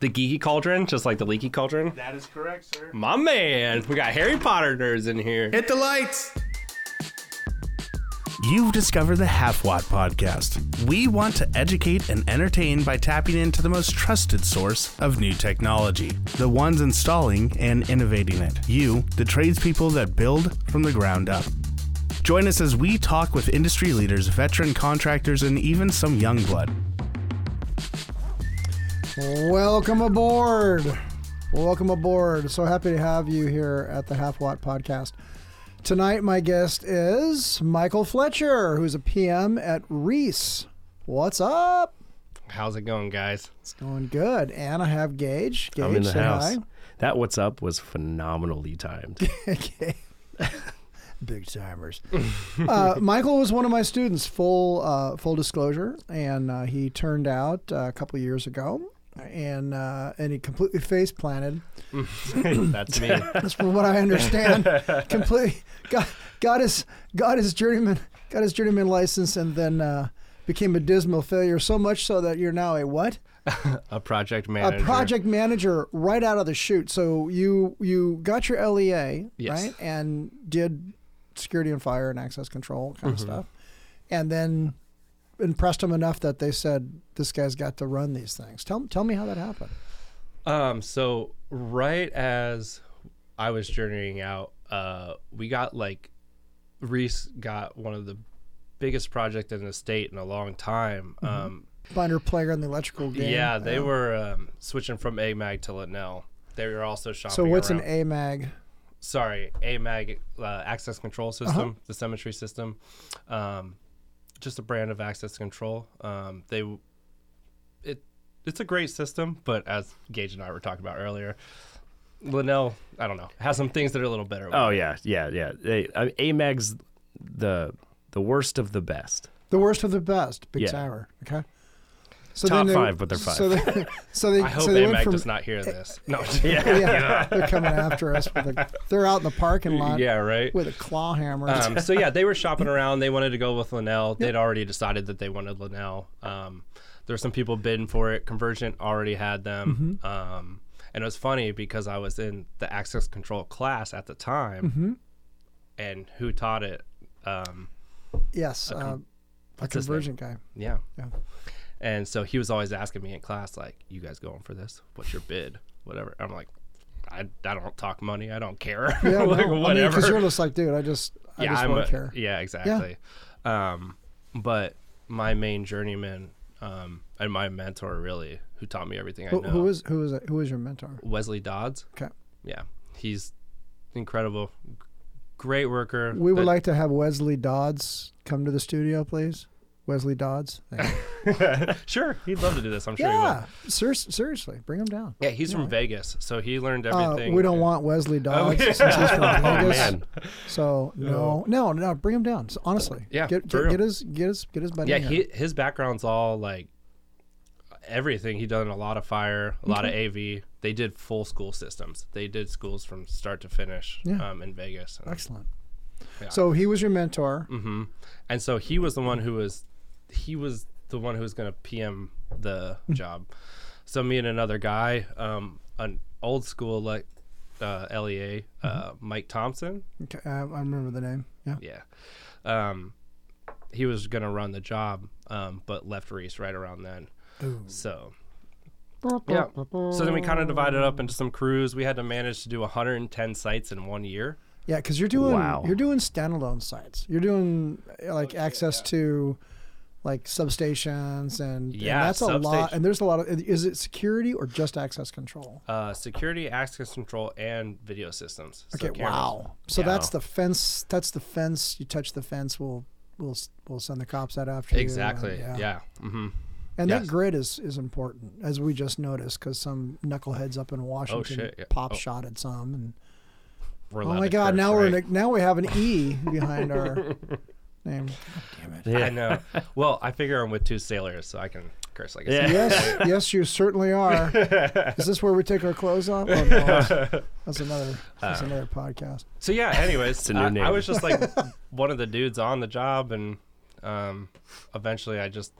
The geeky cauldron, just like the leaky cauldron. That is correct, sir. My man, we got Harry Potter nerds in here. Hit the lights. You've discovered the Half Watt Podcast. We want to educate and entertain by tapping into the most trusted source of new technology, the ones installing and innovating it. You, the tradespeople that build from the ground up. Join us as we talk with industry leaders, veteran contractors, and even some young blood. Welcome aboard. Welcome aboard. So happy to have you here at the Half Watt Podcast. Tonight, my guest is Michael Fletcher, who's a PM at Reece. What's up? How's it going, guys? It's going good. And I have Gage. Gage, I'm in the say house. hi. That what's up was phenomenally timed. okay. Big timers. uh, Michael was one of my students. Full uh, full disclosure, and uh, he turned out uh, a couple years ago, and uh, and he completely face planted. That's me. That's from what I understand. completely got got his got his journeyman got his journeyman license, and then uh, became a dismal failure. So much so that you're now a what? a project manager. a project manager right out of the chute. So you you got your LEA Yes. right and did security and fire and access control kind Mm-hmm. of stuff, and then impressed them enough that they said this guy's got to run these things. Tell tell me how that happened. Um, so right as I was journeying out, uh, we got like Reece got one of the biggest project in the state in a long time. Um, Binder player in the electrical game. yeah, they were um, switching from AMAG to Lenel. They were also shopping. So what's around. an AMAG? sorry, AMAG uh, access control Uh-huh. system, the Symmetry system, um, just a brand of access control. Um, they, it, it's a great system, but as Gage and I were talking about earlier, Lenel, I don't know, has some things that are a little better. oh yeah, yeah, yeah. They, I, Amag's the the worst of the best. The worst of the best. Big Yeah. tower. Okay. So Top then they- five, but they're five. So they, so they, I hope so they went AMAG from, does not hear this. No, yeah, yeah, they're coming after us. With a, they're out in the parking lot yeah, right. with a claw hammer. um, so yeah, they were shopping around. They wanted to go with Lenel. They'd already decided that they wanted Lenel. Um, there were some people bidding for it. Convergint already had them. Um, and it was funny because I was in the access control class at the time, and who taught it? Um, yes, uh, a what's his name? convergint guy. yeah. Yeah. And so he was always asking me in class, like, "You guys going for this? What's your bid? Whatever." I'm like, "I, I don't talk money. I don't care. Yeah, like, no, I mean, whatever." because you're just like, dude, I just, I yeah, just I'm a- care. Yeah, exactly. Um, but my main journeyman um, and my mentor, really, who taught me everything I Who, know, who is who is who is your mentor? Wesley Dodds. Okay, Yeah, he's incredible, great worker. we would like to have Wesley Dodds come to the studio, please. Wesley Dodds. Sure, he'd love to do this. I'm sure he yeah, would. ser- seriously, bring him down. Yeah, he's from Vegas, so he learned Uh, everything. we don't want Wesley Dodds yeah. since he's from Oh Vegas. man, So no, no, no, bring him down. So, honestly, Yeah, get get, get his get his get his buddy. Yeah, he, his background's all like everything. He done a lot of fire, a lot of AV. They did full school systems. They did schools from start to finish Yeah. um, in Vegas. And- excellent. Yeah. So he was your mentor. Mm-hmm. And so he was the one who was, he was the one who was going to PM the job. So me and another guy, um, an old school like uh, LEA, uh, Mike Thompson. Okay, I, I remember the name. Yeah. Yeah. Um, he was going to run the job, um, but left Reece right around then. So. Yeah. So then we kind of divided up into some crews. We had to manage to do 110 sites in one year. Yeah, because you're doing Wow. you're doing standalone sites. You're doing uh, like access to like substations and, and Yeah, that's a lot. And there's a lot of. Is it security or just access control? Uh, security, access control, and video systems. So Okay, cameras. wow. So Yeah. that's the fence. That's the fence. You touch the fence, we'll we'll we'll send the cops out after you. Exactly. and- Yeah. hmm And that grid is is important, as we just noticed, because some knuckleheads up in Washington shit, yeah. pop Oh. at some, and We're oh my god, curse, now we're a, now we have an E behind our name. God damn it. yeah. I know. Well, I figure I'm with two sailors, so I can curse like a Yeah. Yes, yes, you certainly are. Is this where we take our clothes off? Oh, no. That's another. That's another podcast. So yeah. Anyways, a new I, I was just like one of the dudes on the job, and um, eventually I just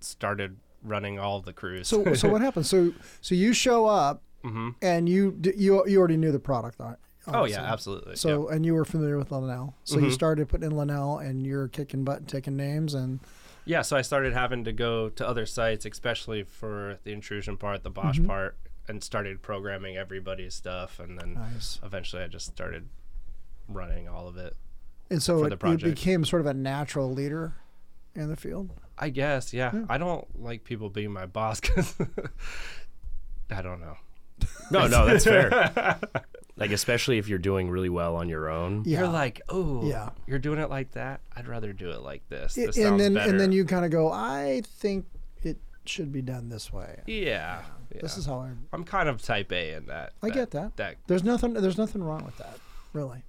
started running all the crews. So so what happens? So so you show up Mhm. and you you you already knew the product. Uh, oh yeah, absolutely. So and you were familiar with Lenel. So you Mhm. started putting in Lenel and you're kicking butt and taking names and yeah. yeah, so I started having to go to other sites, especially for the intrusion part, the Bosch Mm-hmm. part, and started programming everybody's stuff, and then nice. eventually I just started running all of it. And so for it, the it became sort of a natural leader in the field. I guess, yeah. I don't like people being my boss because I don't know. No, no, that's fair. Like especially if you're doing really well on your own. Yeah. You're like, oh, Yeah. you're doing it like that. I'd rather do it like this. I- This and sounds then better. and then you kind of go, I think it should be done this way. yeah, This is how I. I'm kind of type A in that. I get that. That There's nothing. There's nothing wrong with that, really.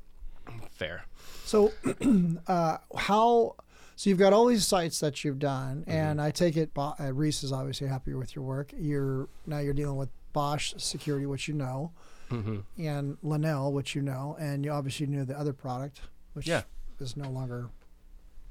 fair. So, uh, how? So you've got all these sites that you've done, and I take it Bo- uh, Reece is obviously happy with your work. You're now you're dealing with Bosch Security, which you know, hmm and Lenel, which you know, and you obviously knew the other product, which Yeah. is no longer,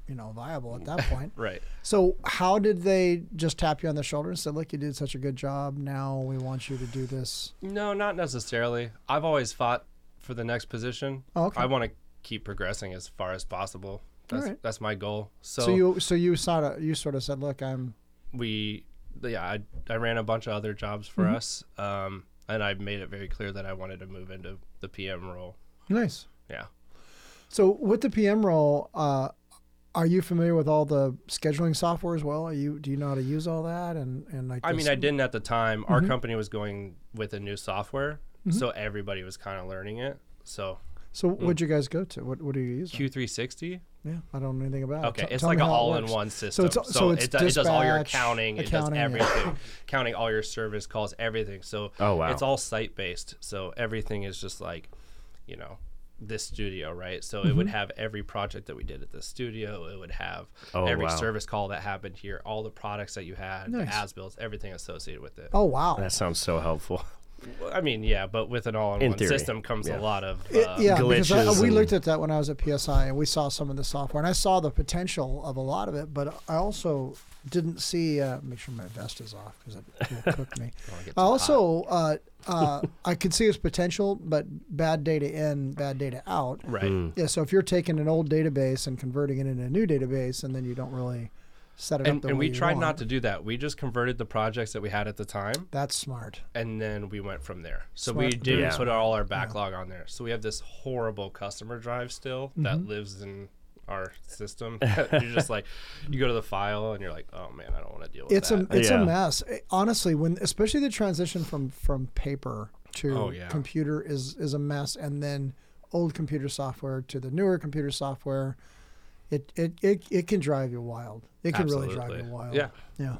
you know, viable at that point. Right. So how did they just tap you on the shoulder and say, "Look, you did such a good job. Now we want you to do this"? No, not necessarily. I've always fought for the next position. Oh, okay. I want to keep progressing as far as possible. That's Alright. that's my goal. So, So, you so you sort of you sort of said, "Look, I'm we yeah I, I ran a bunch of other jobs for Mm-hmm. us um, and i made it very clear that i wanted to move into the pm role nice." yeah So with the PM role, uh, are you familiar with all the scheduling software as well? Are you do you know how to use all that and and like? i mean i didn't at the time our Mm-hmm. company was going with a new software so everybody was kind of learning it so So what'd you guys go to? What what do you use? q360 Yeah, I don't know anything about. it. okay T- it's like an all-in-one works. system it's- so it's it, do- it does all your accounting, accounting, it does everything counting all your service calls everything so Oh, wow. it's all site-based so everything is just like you know this studio right so it would Mm-hmm. have every project that we did at the studio it would have Oh, every wow. service call that happened here all the products that you had Nice. the as builds everything associated with it Oh wow. That sounds so helpful. i mean yeah but with an all-in-one theory, system comes yeah. a lot of It- uh, yeah, because I, we looked at that when I was at PSI, and we saw some of the software, and I saw the potential of a lot of it, but I also didn't see. Uh, make sure my vest is off because it will cook me. I also uh, uh, I could see its potential, but bad data in, bad data out. right Mm. Yeah, so if you're taking an old database and converting it into a new database, and then you don't really set it up and, the and way we tried want, not to do that we just converted the projects that we had at the time That's smart. and then we went from there. So Smart. we didn't Yeah. put all our backlog on there. So we have this horrible customer drive still Mm-hmm. that lives in our system. you're just like, you go to the file and you're like, oh man, I don't want to deal with It's a it's Yeah. a mess. Eh, Honestly, when especially the transition from from paper to Oh, yeah. computer is is a mess, and then old computer software to the newer computer software, it it it, it can drive you wild. It can really drive you wild. Yeah. Yeah.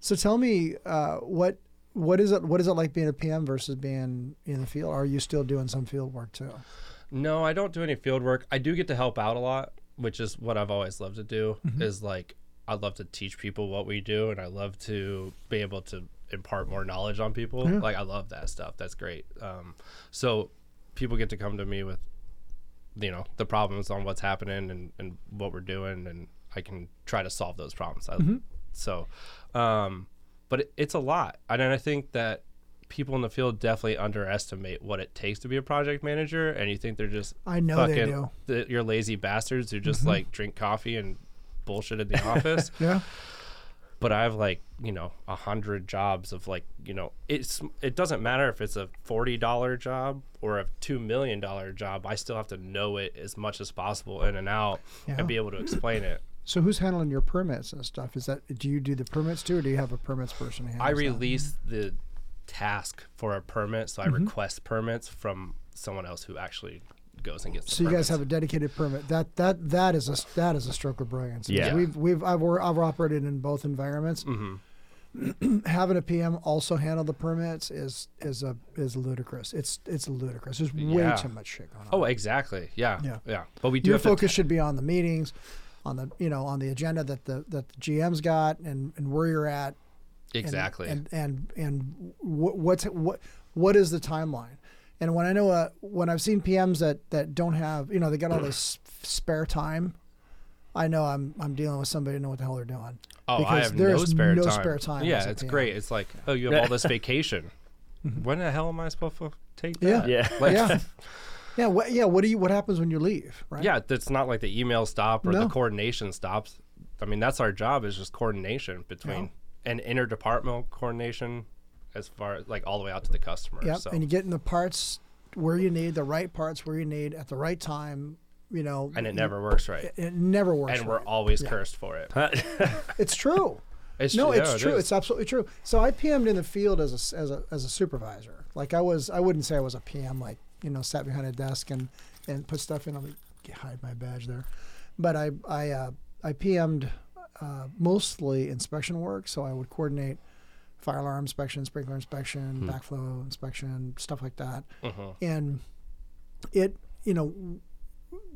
So tell me, uh, what what is it? What is it like being a PM versus being in the field? Are you still doing some field work too? No, I don't do any field work. I do get to help out a lot, which is what I've always loved to do. Mm-hmm. Is like I love to teach people what we do, and I love to be able to impart more knowledge on people. Yeah. Like I love that stuff. That's great. Um, so people get to come to me with, you know, the problems on what's happening and, and what we're doing, and I can try to solve those problems. Mm-hmm. So, um, but it, it's a lot, and I think that people in the field definitely underestimate what it takes to be a project manager, and you think they're just I know they fucking do. the, you're lazy bastards who just like drink coffee and bullshit in the office. Yeah. But I have like you know a hundred jobs of like you know it's it doesn't matter if it's a forty dollar job or a two million dollar job. I still have to know it as much as possible in and out Yeah. and be able to explain it. So who's handling your permits and stuff? Is that do you do the permits too, or do you have a permits person? I handles that? release the task for a permit, so I Mm-hmm. request permits from someone else who actually goes and gets. So you guys have a dedicated permit. That that that is a that is a stroke of brilliance. Yeah. we've we've I've, I've operated in both environments. Mm-hmm. Having a PM also handle the permits is is a is ludicrous. It's it's ludicrous. There's way Yeah. too much shit going on. Oh, exactly. Yeah. Yeah. Yeah. But we do Your have to focus should be on the meetings, on the you know on the agenda that the that the GM's got and and where you're at. and- exactly. And and and, what, what's what what is the timeline? And when I know uh, when I've seen PMs that that don't have you know they got all this spare time, I know I'm I'm dealing with somebody to know what the hell they're doing. Oh, I Because have there no is spare no time. spare time Yeah, it's PM. great. It's like, oh, you have all this vacation. when the hell am I supposed to take that? Yeah. Like, yeah. Yeah, what, yeah. What do you? What happens when you leave? Right. yeah, it's not like the email stop or No. the coordination stops. I mean, that's our job is just coordination between and interdepartmental coordination as far like all the way out to the customer. Yep. So. And you getting the parts where you need, the right parts where you need at the right time. You know. and it never works right. It, it never works. and we're always cursed for it. It's true. It's no, yeah, it's it true. It's absolutely true. So I PM'd in the field as a, as a as a supervisor. Like I was, I wouldn't say I was a PM. Like you know, sat behind a desk and and put stuff in. Let me hide my badge there. But I I uh, I PM'd uh, mostly inspection work. So I would coordinate fire alarm inspection, sprinkler inspection, Hmm. backflow inspection, stuff like that. Mhm. And it you know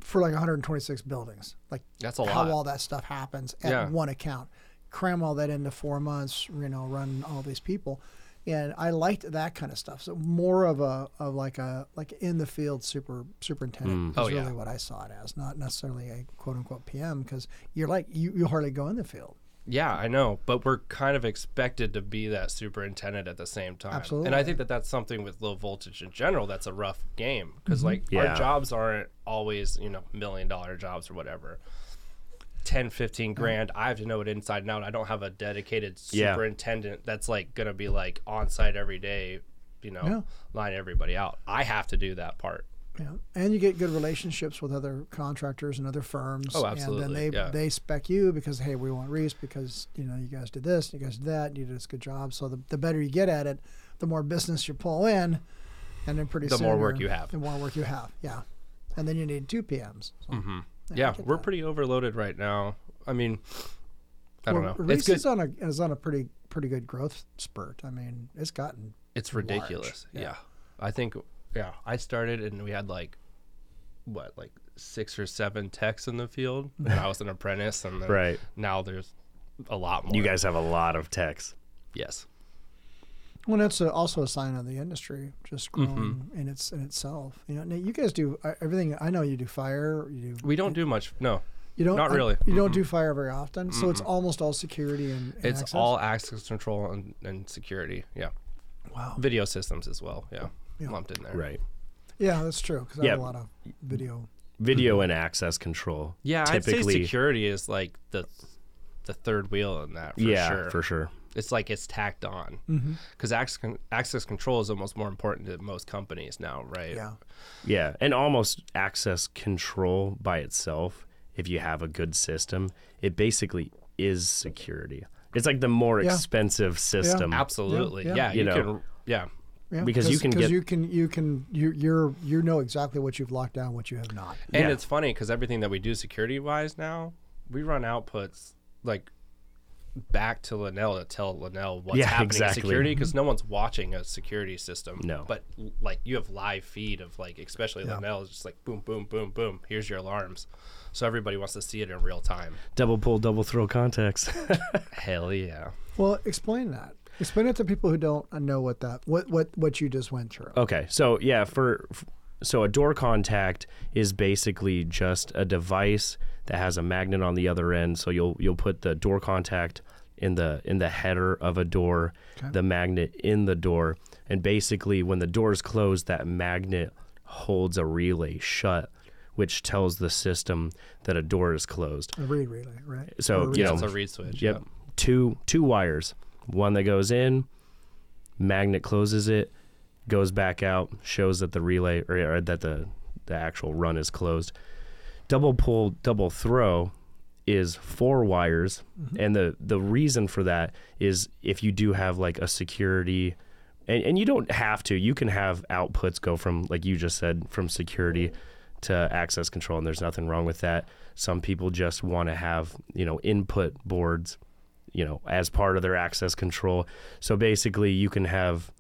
for like 126 buildings, like That's a how lot. all that stuff happens at Yeah. one account. Cram all that into four months, you know, run all these people. And I liked that kind of stuff. So more of a of like a like in the field super superintendent is Oh, really yeah. what I saw it as, not necessarily a quote unquote PM because you're like you, you hardly go in the field. Yeah, I know, but we're kind of expected to be that superintendent at the same time. Absolutely. And I think that that's something with low voltage in general that's a rough game because mm-hmm. like Yeah. our jobs aren't always, you know, million dollar jobs or whatever. 10, 15 grand, I have to know it inside and out. I don't have a dedicated Yeah. superintendent that's like going to be like on site every day, you know, Yeah. line everybody out. I have to do that part. Yeah, and you get good relationships with other contractors and other firms. Oh, absolutely. And then they yeah. they spec you because hey, we want Reece because you know you guys did this, you guys did that, you did this good job. So the, the better you get at it, the more business you pull in, and then pretty soon. The soon more work you're- have. The more work you have, yeah. And then you need two PMs. So, mm-hmm. Yeah, we're that. pretty overloaded right now. I mean, I don't know. Reece is on a is on a pretty pretty good growth spurt. I mean, it's gotten It's ridiculous. Yeah. Yeah. I think yeah, I started and we had like what, like six or seven techs in the field when I was an apprentice and then Right. now there's a lot more. You guys have a lot of techs. Yes. Well, that's a, also a sign of the industry just growing Mm-hmm. in its in itself. You know, now you guys do uh, everything. I know you do fire. You do. We don't do much no. You don't. not I- really. you don't do fire very often, so it's almost all security and. and It's access? all access control and, and security. Yeah. Wow. Video systems as well. Yeah. Yeah. Lumped in there. Right. Yeah, that's true. Because I have a lot of video. Video and access control. Yeah, I'd say typically. security is like the the third wheel in that for yeah, sure. for sure. It's like it's tacked on Mm-hmm. because access, access control is almost more important to most companies now, right? Yeah. Yeah, and almost access control by itself, if you have a good system, it basically is security. It's like the more Yeah. expensive system. Absolutely. Yeah, Yeah. yeah. you You know. can. Yeah. Yeah, Because you can get- you can you can you you're you know exactly what you've locked down, what you have not. And Yeah. it's funny because everything that we do security wise now, we run outputs like back to Lenel to tell Lenel what's Yeah, happening exactly. in security because mm-hmm. no one's watching a security system. No. But like you have live feed of like, especially Yeah. Lenel is just like boom, boom, boom, boom. Here's your alarms. So everybody wants to see it in real time. Double pole, double throw contacts. Hell yeah. Well, explain that. Explain it to people who don't know what that what what what you just went through. Okay, so yeah, for so a door contact is basically just a device that has a magnet on the other end. So you'll you'll put the door contact in the in the header of a door, the magnet in the door, and basically when the door is closed, that magnet holds a relay shut, which tells the system that a door is closed. A reed relay, right? So, Or a you know, It's a reed switch. Yep. Two two wires. One that goes in, magnet closes it, goes back out, shows that the relay or, or that the the actual run is closed. Double pole, double throw is four wires, mm-hmm. and the the reason for that is if you do have like a security. And, and you don't have to. You can have outputs go from, like you just said, from security to access control, and there's nothing wrong with that. Some people just want to have, you know, input boards, you know, as part of their access control. So basically, you can have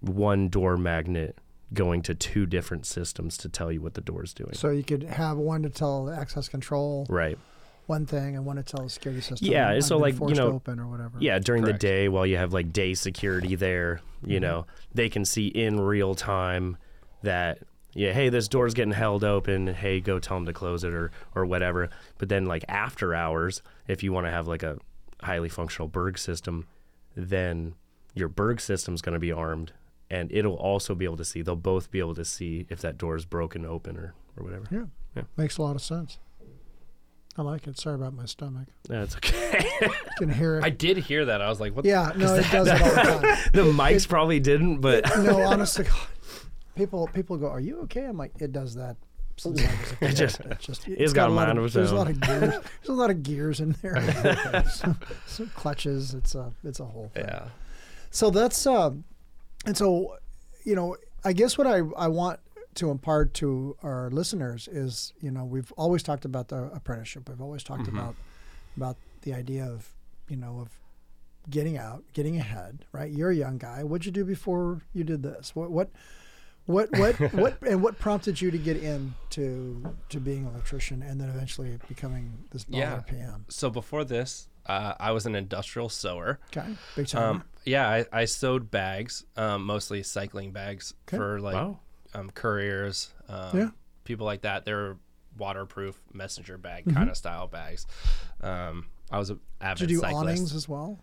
one door magnet going to two different systems to tell you what the door is doing. So you could have one to tell the access control Right. one thing and one to tell the security system. Yeah, I've so, like, you forced know, open or whatever. Yeah, during Correct. the day while you have like day security there, you mm-hmm. know, they can see in real time that yeah, hey, this door's getting held open. Hey, go tell them to close it or or whatever. But then like after hours, if you want to have like a highly functional Berg system, then your Berg system's going to be armed, and it'll also be able to see. They'll both be able to see if that door is broken open or or whatever. Yeah. Yeah. Makes a lot of sense. I like it. Sorry about my stomach. That's okay. Can hear it. I did hear that. I was like, what? yeah, no, it does it all the time. the mics probably didn't, but no, honestly, people people go, "Are you okay?" I'm like, it does that. Since I was a kid. just- it just it's got a a mind of, of its There's a own. lot of gears. There's a lot of gears in there. some, some clutches. It's a it's a whole thing. Yeah. So that's uh, and so you know, I guess what I I want to impart to our listeners is you know we've always talked about the apprenticeship. We've always talked about about the idea of you know of getting out, getting ahead. Right? You're a young guy. What'd you do before you did this? What what what what what and what prompted you to get into to being an electrician and then eventually becoming this baller Yeah. PM? So before this, uh, I was an industrial sewer. Okay, big time. Um, yeah, I, I sewed bags, um, mostly cycling bags Okay. for like wow. um, couriers, um, Yeah. people like that. They're waterproof messenger bag Mm-hmm. kind of style bags. Um, I was an avid Did you do cyclist. awnings as well?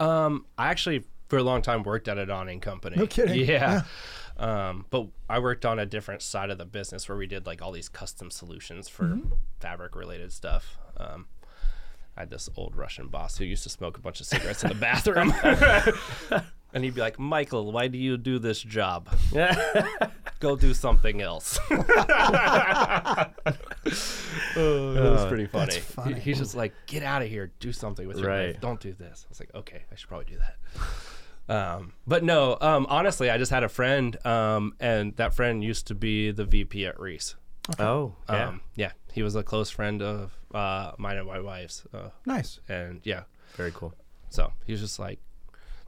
Um, I actually for a long time worked at a awning company. No kidding. Yeah. Um, but I worked on a different side of the business where we did like all these custom solutions for Mm-hmm. fabric related stuff. Um, I had this old Russian boss who used to smoke a bunch of cigarettes in the bathroom. and he'd be like, Michael, why do you do this job? Go do something else. oh, it was pretty funny. Funny. He- he's just like, get out of here, do something with your life. Don't do this. I was like, okay, I should probably do that. Um, but no, um, honestly, I just had a friend, um, and that friend used to be the VP at Reece. Oh, yeah. Um, yeah, he was a close friend of uh, mine and my wife's, uh, Nice. and yeah, Very cool. so he was just like,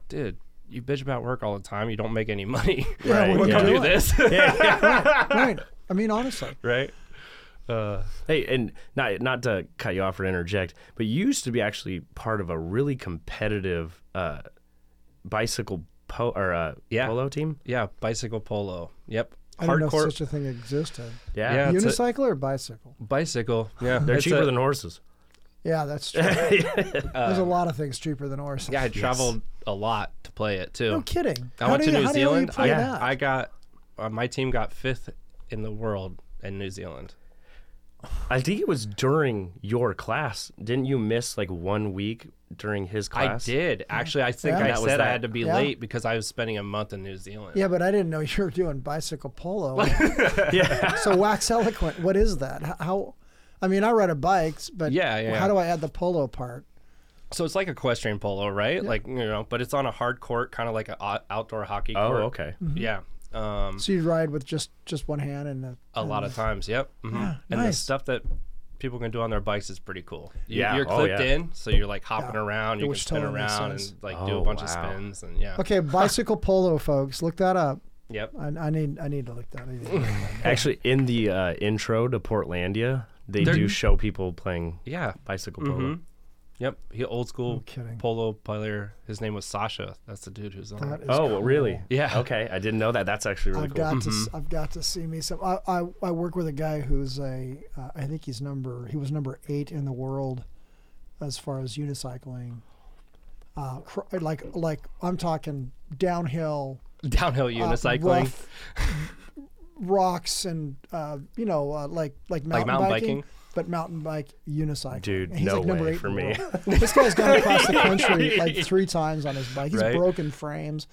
dude. You bitch about work all the time. You don't make any money. Yeah, Right, what Well, are yeah. come you do doing? this, right. I mean, honestly. right? Uh, Hey, and not not to cut you off or interject, but you used to be actually part of a really competitive uh, bicycle po- or uh, Yeah. polo team. yeah, bicycle polo. Yep, I didn't know hardcore such a thing existed. Yeah, Yeah. it's a- Unicycle or bicycle? bicycle. Yeah, they're it's cheaper a- than horses. Yeah, that's true. There's a lot of things cheaper than horses. Yeah, I traveled a lot to play it too. No kidding. I how went do to you, New how do you Zealand. play I, that? I got uh, my team got fifth in the world in New Zealand. I think it was during your class. Didn't you miss like one week during his class? I did actually. I think Yeah. I That was said I had to be Yeah. late because I was spending a month in New Zealand. yeah, but I didn't know you were doing bicycle polo. Yeah. so wax eloquent. What is that? How? I mean, I ride a bikes, but Yeah, yeah. how do I add the polo part? So it's like equestrian polo, right? Like you know, but it's on a hard court, kind of like an outdoor hockey oh, court. okay. Mm-hmm. Yeah. Um, So you ride with just just one hand and a, a lot of times. Yep. hmm Yeah, and the stuff that people can do on their bikes is pretty cool. You, Yeah, You're oh, clipped yeah. in, so you're like hopping Yeah. around. You can Which spin totally around and sense. like do Oh, a bunch of spins and yeah. Okay, bicycle polo, folks. Look that up. Yep. I, I need I need to look that. I need to look that up. Actually, in the uh, intro to Portlandia, they They're- do show people playing Yeah. bicycle polo. hmm Yep. He old school No kidding. polo player. His name was Sasha. That's the dude who's on. That Oh, cool. really? Yeah. Okay, I didn't know that. That's actually really I've cool. got to s- I've got to see me some. I, I I work with a guy who's a uh, I think he's number he was number eight in the world as far as unicycling. Uh, cr- like like I'm talking downhill Downhill uh, unicycling. rough rocks and uh, you know uh, like like mountain, mountain biking, biking? But mountain bike unicycling. Dude, And he's no like number way eight for me. this guy's gone across the country like three times on his bike. He's Right. broken frames.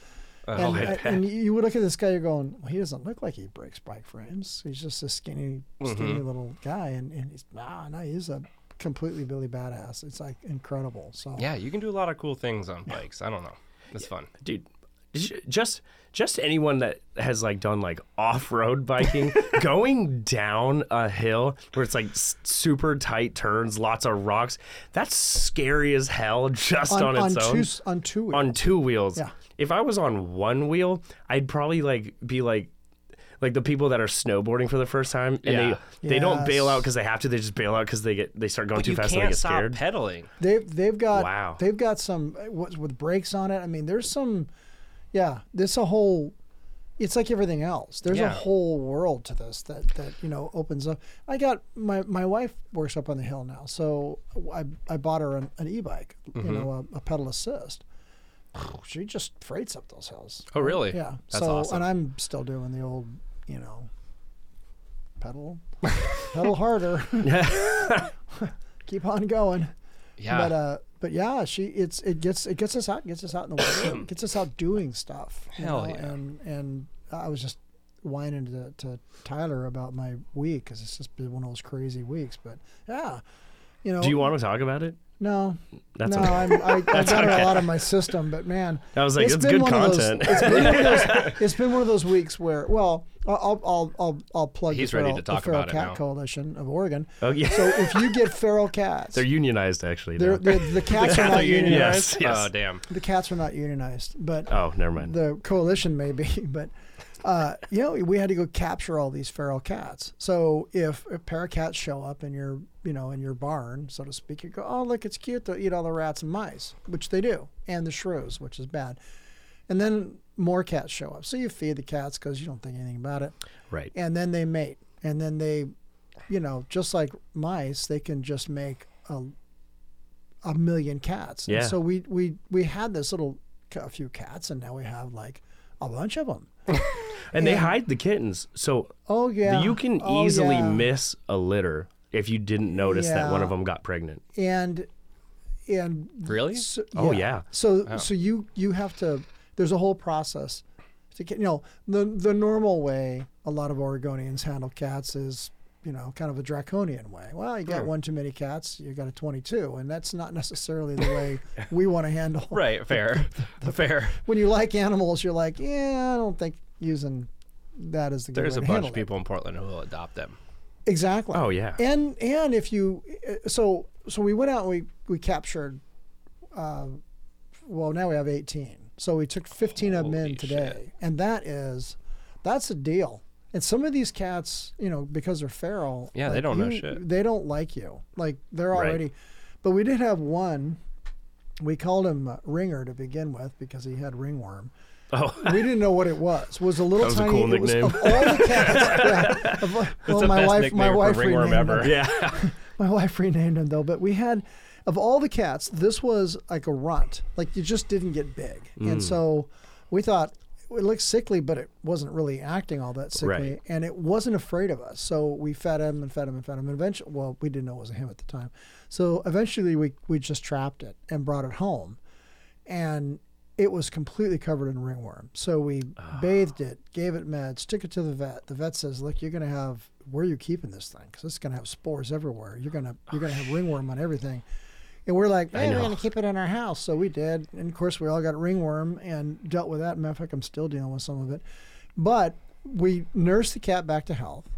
Oh, and, I and, and you would look at this guy, you're going, well, he doesn't look like he breaks bike frames. He's just a skinny, skinny Mm-hmm. little guy, and, and he's nah, no, he's a completely Billy badass. It's like incredible. So Yeah, you can do a lot of cool things on bikes. I don't know. It's fun. dude j- just just anyone that has like done like off-road biking going down a hill where it's like s- super tight turns lots of rocks that's scary as hell just on, on, its on own two s- on two wheels. on two wheels Yeah. if i was on one wheel i'd probably like be like like the people that are snowboarding for the first time and Yeah. they they don't bail out because they have to they just bail out because they get they start going But too you fast can't and they get stop scared pedaling. They've they've got Wow. they've got some eh, with, with brakes on it. I mean, there's some, yeah. There's a whole it's like everything else. There's a whole world to this that that you know opens up. I got my my wife works up on the hill now, so I I bought her an, an e-bike, Mm-hmm. you know, a, a pedal assist. She just freights up those hills. Oh, really? Yeah. That's so awesome. and I'm still doing the old, you know, pedal, pedal harder. Keep on going. Yeah. But uh, but yeah, she it's it gets it gets us out gets us out in the world, gets us out doing stuff. Hell know, yeah. And and I was just whining to, to Tyler about my week because it's just been one of those crazy weeks. But yeah, you know. Do you want to talk about it? No, That's no, okay. I'm, I, I've got it a lot of my system, but man, I was like, it's, been good one of those- content. it's been one of those. It's been one of those weeks where, well, I'll I'll I'll I'll plug He's the ready Feral, to talk the Feral about it Cat now. Coalition of Oregon. oh yeah, So if you get feral cats, they're unionized actually. they're, they're, the cats are Are not unionized. unionized? Yes, yes. Oh, damn. The cats are not unionized, but oh, never mind. the coalition may be. But uh, you know, we had to go capture all these feral cats. So if, a pair of cats show up in your, you know, in your barn, so to speak, you go, oh look, it's cute. They'll eat all the rats and mice, which they do, and the shrews, which is bad. And then more cats show up. So you feed the cats because you don't think anything about it, right. and then they mate, and then they, you know, just like mice, they can just make a a million cats. And Yeah. so we we we had this little a few cats, and now we have like a bunch of them. And they hide the kittens, so Oh yeah, you can Oh, easily yeah. miss a litter if you didn't notice that one of them got pregnant. and and Really? so, Oh, yeah. So Oh. so you you have to. There's a whole process to get. You know the the normal way a lot of Oregonians handle cats is you know kind of a draconian way. Well, you got Hmm. one too many cats, you got a 22, and that's not necessarily the way we want to handle. Right. Fair. the fair. When you like animals, you're like, yeah, I don't think using that is the There's a bunch of it. people in Portland who will adopt them. Exactly. Oh yeah. and and if you so so we went out and we we captured uh, well now we have 18 so we took 15 of them in today shit. and that is that's a deal and some of these cats you know because they're feral Yeah, they don't know shit. they don't like you like they're Right. already but we did have one we called him uh, ringer to begin with because he had ringworm Oh, we didn't know what it was. Was a little That was a tiny. cool it was of all the cats. yeah, of, well, the my wife, my wife renamed ever. him. yeah. My wife renamed him though, but we had of all the cats, this was like a runt. Like you just didn't get big, Mm. and so we thought it looked sickly, but it wasn't really acting all that sickly, Right. and it wasn't afraid of us. So we fed him and fed him and fed him. And eventually, well, we didn't know it was him at the time. So eventually, we we just trapped it and brought it home, and it was completely covered in ringworm. So we Ah. bathed it, gave it meds, took it to the vet. The vet says, "Look, you're going to have where are you keeping this thing? Because it's going to have spores everywhere. You're going to you're going to have ringworm on everything." And we're like, I "Hey, we're going to keep it in our house." So we did, and of course, we all got ringworm and dealt with that. Matter of fact, I'm still dealing with some of it, but we nursed the cat back to health.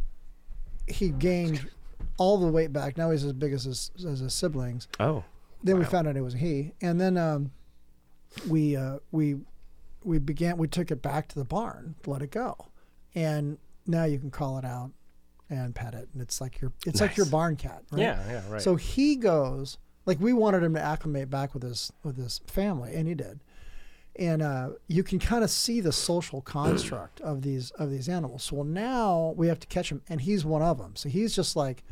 He gained all the weight back. Now he's as big as his as his siblings Oh, then we found out it was he, and then um, we uh, we we began. We took it back to the barn, let it go, and now you can call it out and pet it, and it's like your it's like your barn cat. Right? Yeah. Yeah. Right. So he goes like we wanted him to acclimate back with his with his family, and he did. And uh, you can kind of see the social construct of these of these animals. So well, now we have to catch him, and he's one of them. So he's just like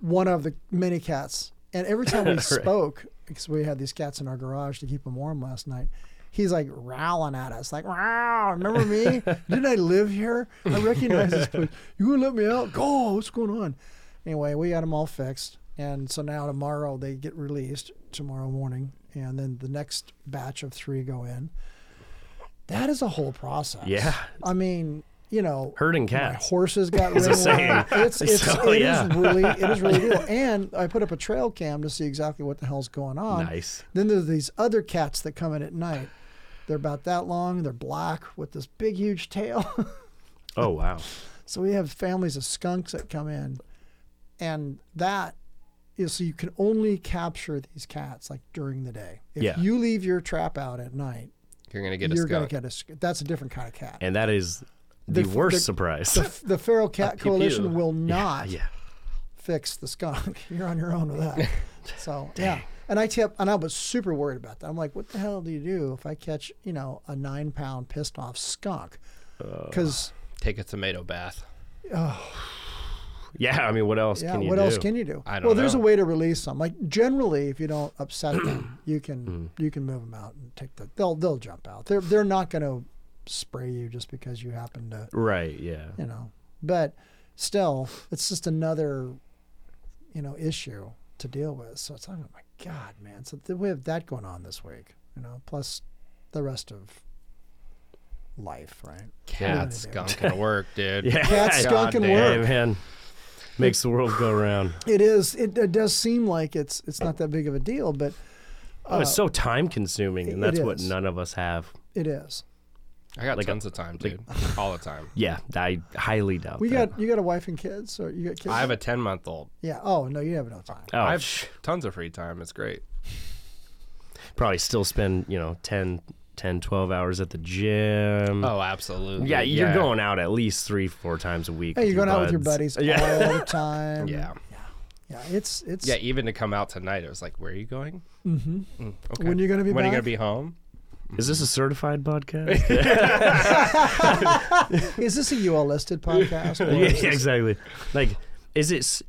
one of the many cats. And every time we Right. spoke, because we had these cats in our garage to keep them warm last night, he's like growling at us, like, "Wow, remember me? Didn't I live here? I recognize this place. You gonna let me out? Go! What's going on?" Anyway, we got them all fixed, and so now tomorrow they get released tomorrow morning, and then the next batch of three go in. That is a whole process. Yeah. I mean, you know, herding cats. horses got Is a ringworm. It's it's So, it is yeah. really it is really real. And I put up a trail cam to see exactly what the hell's going on. Nice. Then there's these other cats that come in at night. They're about that long. They're black with this big, huge tail. Oh wow. so we have families of skunks that come in, and that is so you can only capture these cats like during the day. If Yeah. you leave your trap out at night, You're gonna get a you're gonna skunk. get a. That's a different kind of cat. And that is the, The worst the- surprise. the, the feral cat pew pew. coalition will not yeah. fix the skunk. You're on your own with that. So yeah, And I tip, and I was super worried about that. I'm like, what the hell do you do if I catch, you know, a nine pound pissed off skunk? Because Take a tomato bath. Oh. Yeah, I mean, what else yeah, can you what do? else can you do? I don't well, there's a way to release them. Like generally, if you don't upset them, you can Mm. you can move them out and take the. They'll they'll jump out. They're they're not going to spray you just because you happen to Right. Yeah. you know. But still, it's just another, you know, issue to deal with. So it's like, oh my God, man. So th- we have that going on this week, you know, plus the rest of life, right? Cat do? skunk can work, dude. Yeah. Cat skunk and damn. Hey, work. man. Makes the world go round. It is. It, it does seem like it's it's not that big of a deal, but Oh, it's so time consuming, and Uh, that's what none of us have. it is. I got Like a- tons of time, dude. All the time. Yeah, I highly doubt that. We that. got you got a wife and kids, or you got kids? I have a 10 month old. yeah. Oh no, you have no time. Oh, I have sh- tons of free time. It's great. probably still spend, you know, 10, 10 12 hours at the gym. Oh, absolutely. yeah, you're going out at least three, four times a week. Hey, you're your going out with your buddies Yeah. all the time. Yeah. Yeah. Yeah, it's it's. Yeah, even to come out tonight, it was like, where are you going? Mm-hmm. Mm, okay. When are you gonna be When are you going to be home? Is this a certified podcast? Is this a UL listed podcast? or yeah, this- exactly. Like, is it, s-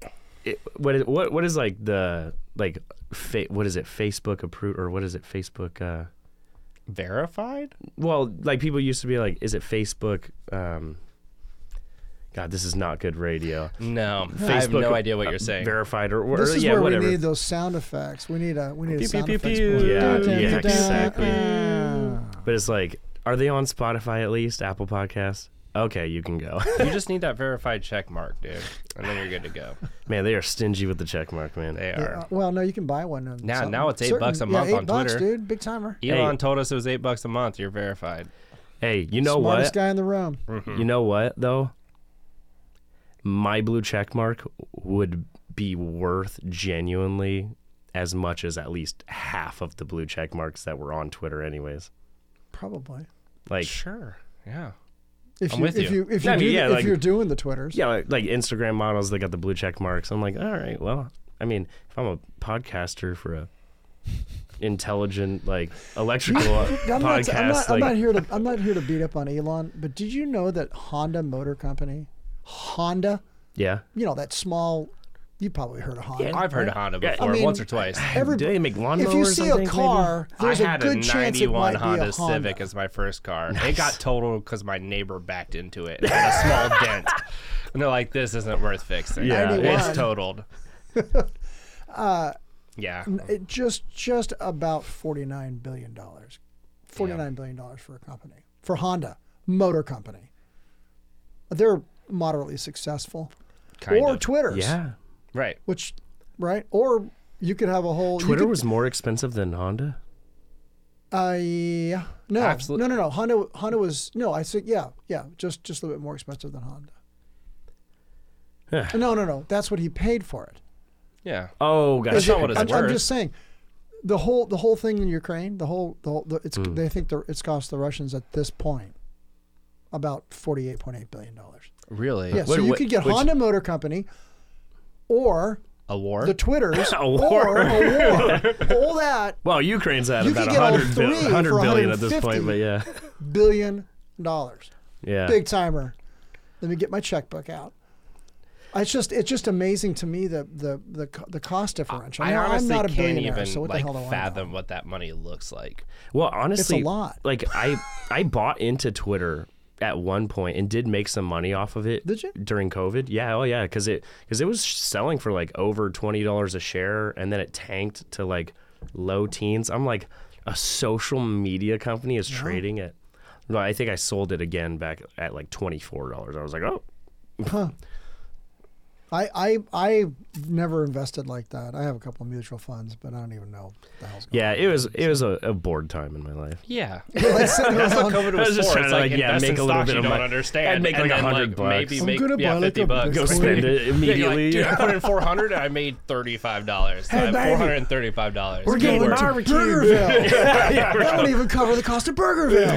it what is what what is like the like fa- what is it Facebook approved or what is it Facebook? uh Verified? Well, like people used to be like, is it Facebook? um God, this is not good radio. No. I have no idea what you're saying. Verified or, or This is yeah, where whatever. we need those sound effects. We need a we need a Pew, sound pew, effects. pew, Yeah, Dun, dun, yeah, dun, dun. exactly. But it's like, are they on Spotify at least? Apple Podcasts? Okay, you can go. you just need that verified check mark, dude. And then you're good to go. man, they are stingy with the check mark, man. They Yeah, are. uh, well, no, you can buy one. on Now- some- now it's eight certain- bucks a yeah, month eight on bucks, Twitter. dude. Big timer. Elon told us it was eight bucks a month. You're verified. Hey, you know Smartest what? guy in the room. You know what though? My blue check mark would be worth genuinely as much as at least half of the blue check marks that were on Twitter anyways. Probably. Like Sure. Yeah. If I'm you with if you. you if No, you I do mean, the- yeah, if like- you're doing the twitters. yeah, like, like Instagram models they got the blue check marks. I'm like, all right, well, I mean, if I'm a podcaster for a intelligent like electrical I'm not, podcast, I'm, not, I'm not here to I'm not here to beat up on Elon, but did you know that Honda Motor Company, Honda, yeah. you know that small, you probably heard of Honda. I've heard of? Honda Yeah, I before, mean, once or twice. Every- Do they make lawnmowers? If you see a car, there's I a had good a chance it 91 might Honda be a Honda. Civic as my first car. It got totaled because my neighbor backed into it. It had a small dent. And they're like, this isn't worth fixing. Yeah. 91. It's totaled. Uh, yeah. It just just about forty nine billion dollars, forty nine billion dollars for a company for Honda Motor Company. They're moderately successful, Kind or of. Twitter's, Yeah. right. which right, or you could have a whole Twitter could- was more expensive than Honda. Uh, yeah. No, Absolute- no, no, no. Honda, Honda was no. I said, yeah, yeah. Just, just a little bit more expensive than Honda. Huh. No, no, no. That's what he paid for it. Yeah. Oh, That's gotcha. not what it's I'm, worth. I'm just saying, the whole, the whole thing in Ukraine, the whole, the whole, the, it's. Mm. They think the, it's cost the Russians at this point about forty-eight point eight billion dollars. Really? Yeah. What- so you what- could get which- Honda Motor Company, or A war? the Twitters, A or war. a war. all that Well, Ukraine's at You about could get 100, bil- three 100 for billion at this point, but yeah. billion dollars. Yeah. big timer. Let me get my checkbook out. It's just it's just amazing to me the the the, the cost differential. I Now, honestly I'm not a can't even so what like the hell I fathom what that money looks like. Well, honestly, a lot. Like I, I bought into Twitter at one point and did make some money off of it. Did you? during COVID? Yeah, oh yeah, because it because it was selling for like over twenty dollars a share, and then it tanked to like low teens. I'm like, a social media company is trading at. No, I think I sold it again back at like twenty four dollars. I was like, oh, Huh. I I I never invested like that. I have a couple of mutual funds, but I don't even know what the hell's going yeah. It was it was a, a bored time in my life. Yeah. That's That's what on. COVID I was was just for. trying It's to, like, like, yeah, invest make in a little stocks bit you of don't money. understand. I'd make and like then, 100 bucks. Maybe I'm make gonna yeah, buy like 50 a bucks. Go Bitcoin. spend it Yeah, you're immediately. like, dude, I put in 400 and I made $35. So Hey, have baby. $435. We're Good getting work. to Burgerville. that won't even cover the cost of Burgerville.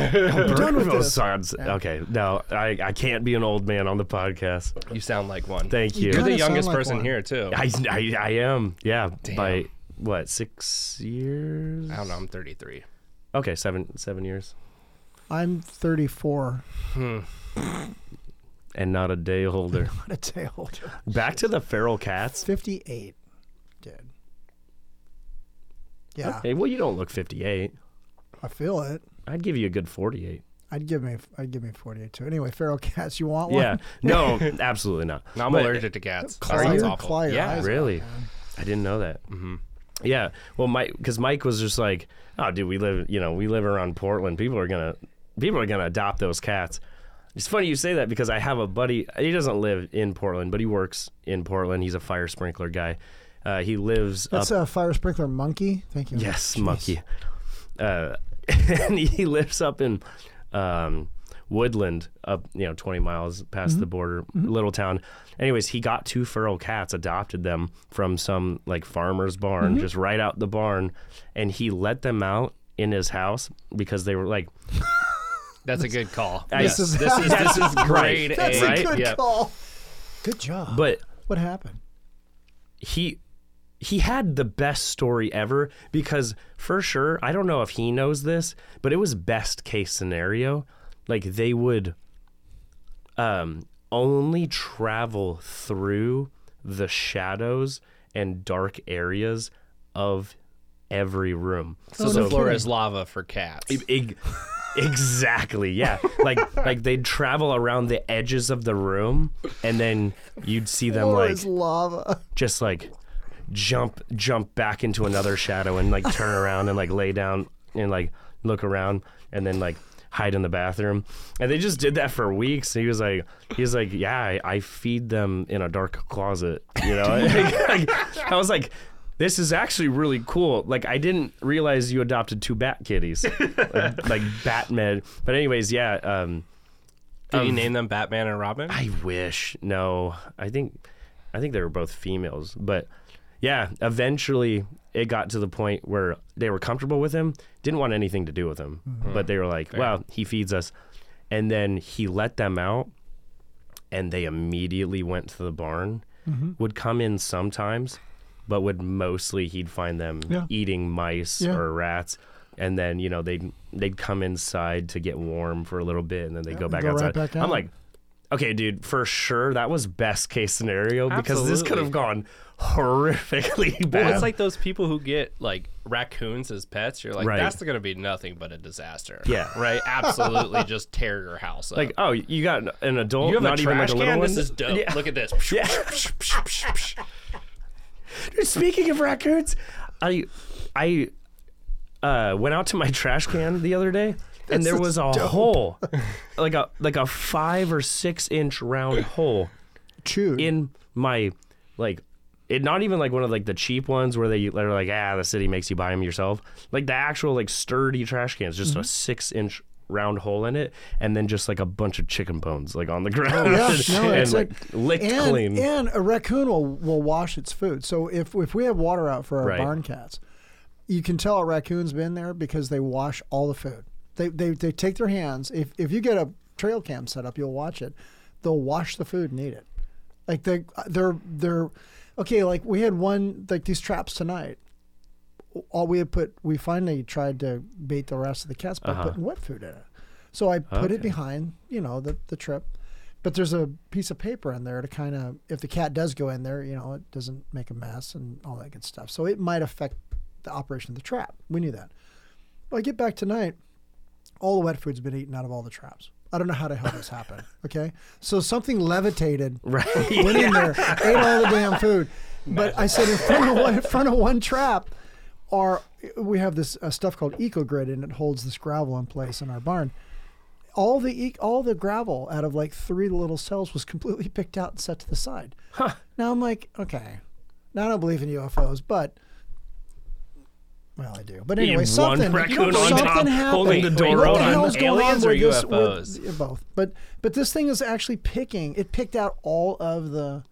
I'm done with Burgerville this. sounds okay. No, I, I can't be an old man on the podcast. You sound like one. Thank you. You're the kinda youngest like person one. here, too. I, I, I am. Yeah. By what six years? I don't know. I'm 33. Okay, seven seven years, I'm 34. Hmm. and not a day older. What a day older. Back to the feral cats. 58. Did. Yeah, Okay, well, you don't look 58. I feel it. I'd give you a good 48. I'd give me I'd give me 48 too. Anyway, feral cats, you want one? Yeah, no, absolutely not. No, I'm But- allergic to cats. Claw That sounds your- awful. claw your yeah. eyes out, Really? man. I didn't know that. Mm-hmm. Yeah. Well, Mike, because Mike was just like, "Oh, dude, we live, you know, we live around Portland. People are gonna, people are gonna adopt those cats." It's funny you say that because I have a buddy. He doesn't live in Portland, but he works in Portland. He's a fire sprinkler guy. Uh, he lives That's up. a fire sprinkler monkey. Thank you. yes, Jeez. monkey. Uh, and he lives up in um, Woodland, up you know, twenty miles past Mm-hmm. the border, little town. Anyways, he got two feral cats, adopted them from some like farmer's barn, Mm-hmm. just right out the barn, and he let them out in his house because they were like, That's a good call. I- yes. This is- this is this is grade That's A. a Right? good Yep. call. Good job. but what happened? he he had the best story ever because for sure i don't know if he knows this but it was best case scenario like they would um only travel through the shadows and dark areas of every room Oh, So no the floor is lava for cats. Eg- exactly yeah like like they'd travel around the edges of the room and then you'd see them Floor like is lava. just like jump jump back into another shadow and like turn around and like lay down and like look around and then like hide in the bathroom. And they just did that for weeks. He was like he was like yeah i, I feed them in a dark closet you know? Like, i was like this is actually really cool. Like i didn't realize you adopted two bat kitties like, like batman. But anyways yeah um Did you name them Batman and Robin? I wish. No, I think I think they were both females, but yeah, eventually it got to the point where they were comfortable with him, didn't want anything to do with him, mm-hmm. but they were like, "Well, he feeds us." And then he let them out and they immediately went to the barn. Mm-hmm. Would come in sometimes, but would mostly he'd find them Yeah. eating mice Yeah. or rats. And then you know they'd they'd come inside to get warm for a little bit, and then they would go back go right outside. back I'm like, okay, dude, for sure that was best case scenario because this could have gone horrifically bad. Well, it's like those people who get like raccoons as pets. You're like, Right. that's going to be nothing but a disaster. Yeah. Right. Absolutely, just tear your house up. like, oh, you got an adult, you have not a even like trash a little can. one. This is dope. Yeah. Look at this. Speaking of raccoons, I I uh, went out to my trash can the other day, and there was a hole, like a like a five or six inch round hole Chewed. in my like. It not even like one of like the cheap ones where they they're like ah the city makes you buy them yourself like the actual like sturdy trash cans just a six inch round hole in it and then just like a bunch of chicken bones like on the ground Oh, yeah, and, no, and, it's like like- licked and, clean and a raccoon will, will wash its food. So if if we have water out for our Right. barn cats, you can tell a raccoon's been there because they wash all the food. They they, they take their hands. If if you get a trail cam set up, you'll watch it. They'll wash the food and eat it. Like they they're they're okay. Like we had one like these traps tonight. All we had put we finally tried to bait the rest of the cats by Uh-huh. putting wet food in it. So I put it behind you know the the trip. But there's a piece of paper in there to kind of, if the cat does go in there, you know, it doesn't make a mess and all that good stuff. So it might affect the operation of the trap. We knew that. Well, I get back tonight, all the wet food's been eaten out of all the traps. I don't know how the hell this happened. Okay, so something levitated, right went in there, ate all the damn food. But I said in front of one, in front of one trap, are we have this uh, stuff called EcoGrid and it holds this gravel in place in our barn. All the all the gravel out of like three little cells was completely picked out and set to the side. Now I'm like, okay, now I don't believe in UFOs, but well, I do. But anyway, had something one raccoon on something top happened. holding the door what the open. hell's going Aliens on or with this- with- UFOs? yeah, both. But but this thing is actually picking. It picked out all of the.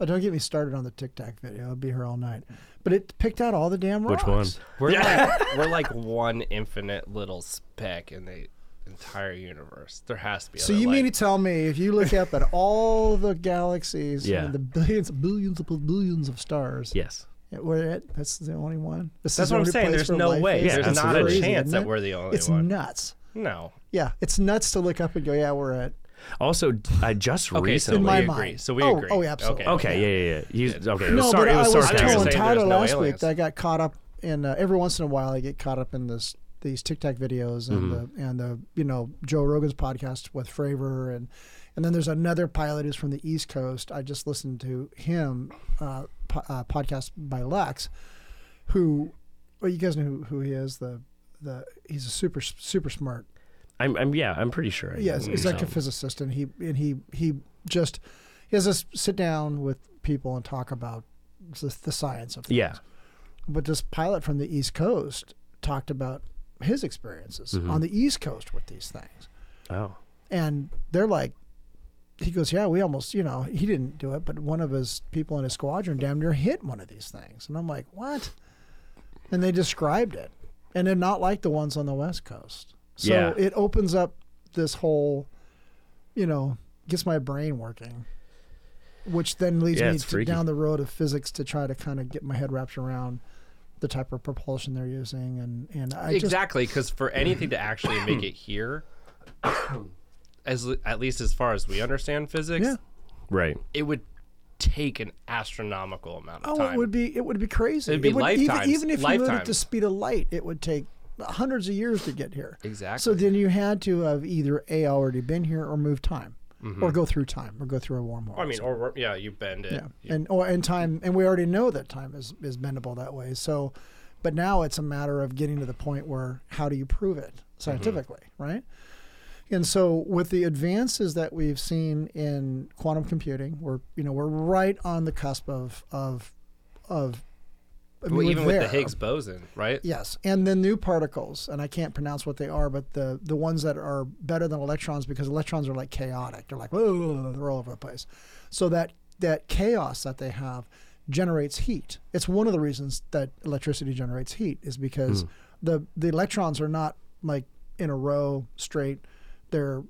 Oh, don't get me started on the Tic Tac video. I'll be here all night. But it picked out all the damn rocks. Which one? We're like we're like one infinite little speck in the entire universe. There has to be. So you life. mean to tell me if you look up at all the galaxies Yeah. and the billions, billions upon billions of stars, yes Yeah, We're it. That's the only one. This That's the what I'm only saying. place There's where no life way. Yeah, There's not absolutely. a Crazy, chance isn't that we're the only It's one. It's nuts. No. Yeah, it's nuts to look up and go, yeah, we're at. Also, I just Okay, recently. In we my agree. mind. So we Oh, agree. oh, yeah, absolutely. okay, yeah, yeah, yeah. You, okay, it was, No, sar- but it I was was sarcastic. telling saying Tyler there's no last week that I got caught up in uh, every once in a while I get caught up in this these TikTok videos and Mm-hmm. the and the you know Joe Rogan's podcast with Fravor and and then there's another pilot who's from the East Coast. I just listened to him uh, po- uh, podcast by Lex, who well you guys know who, who he is the the he's a super super smart I'm, I'm, yeah, I'm pretty sure. I Yes, he's like a physicist, and he and he he just he has us sit down with people and talk about the, the science of things. Yeah. But this pilot from the East Coast talked about his experiences Mhm. on the East Coast with these things, Oh, and they're like, he goes, yeah, we almost, you know, he didn't do it, but one of his people in his squadron damn near hit one of these things, and I'm like, what? And they described it, and they're not like the ones on the West Coast. So Yeah. it opens up this whole, you know, gets my brain working, which then leads Yeah, me to, down the road of physics to try to kind of get my head wrapped around the type of propulsion they're using, and and I exactly, because for anything to actually make it here, as at least as far as we understand physics, Yeah. right. it would take an astronomical amount of time. Oh, time. it would be it would be crazy. It'd be it would, lifetimes, Even, even if you moved at the speed of light, it would take hundreds of years to get here. exactly. So then you had to have either a already been here or move time, Mm-hmm. or go through time, or go through a wormhole. I mean, So- or yeah, you bend it. yeah, You- and or and time, and we already know that time is is bendable that way. So, but now it's a matter of getting to the point where how do you prove it scientifically, right? And so, with the advances that we've seen in quantum computing, we're you know we're right on the cusp of of of. I mean, well, even with the. Higgs boson, right? Yes, and the new particles, and I can't pronounce what they are, but the the ones that are better than electrons because electrons are like chaotic. They're like "Whoa," they're all over the place. So that that chaos that they have generates heat. It's one of the reasons that electricity generates heat is because hmm. the the electrons are not like in a row straight. They're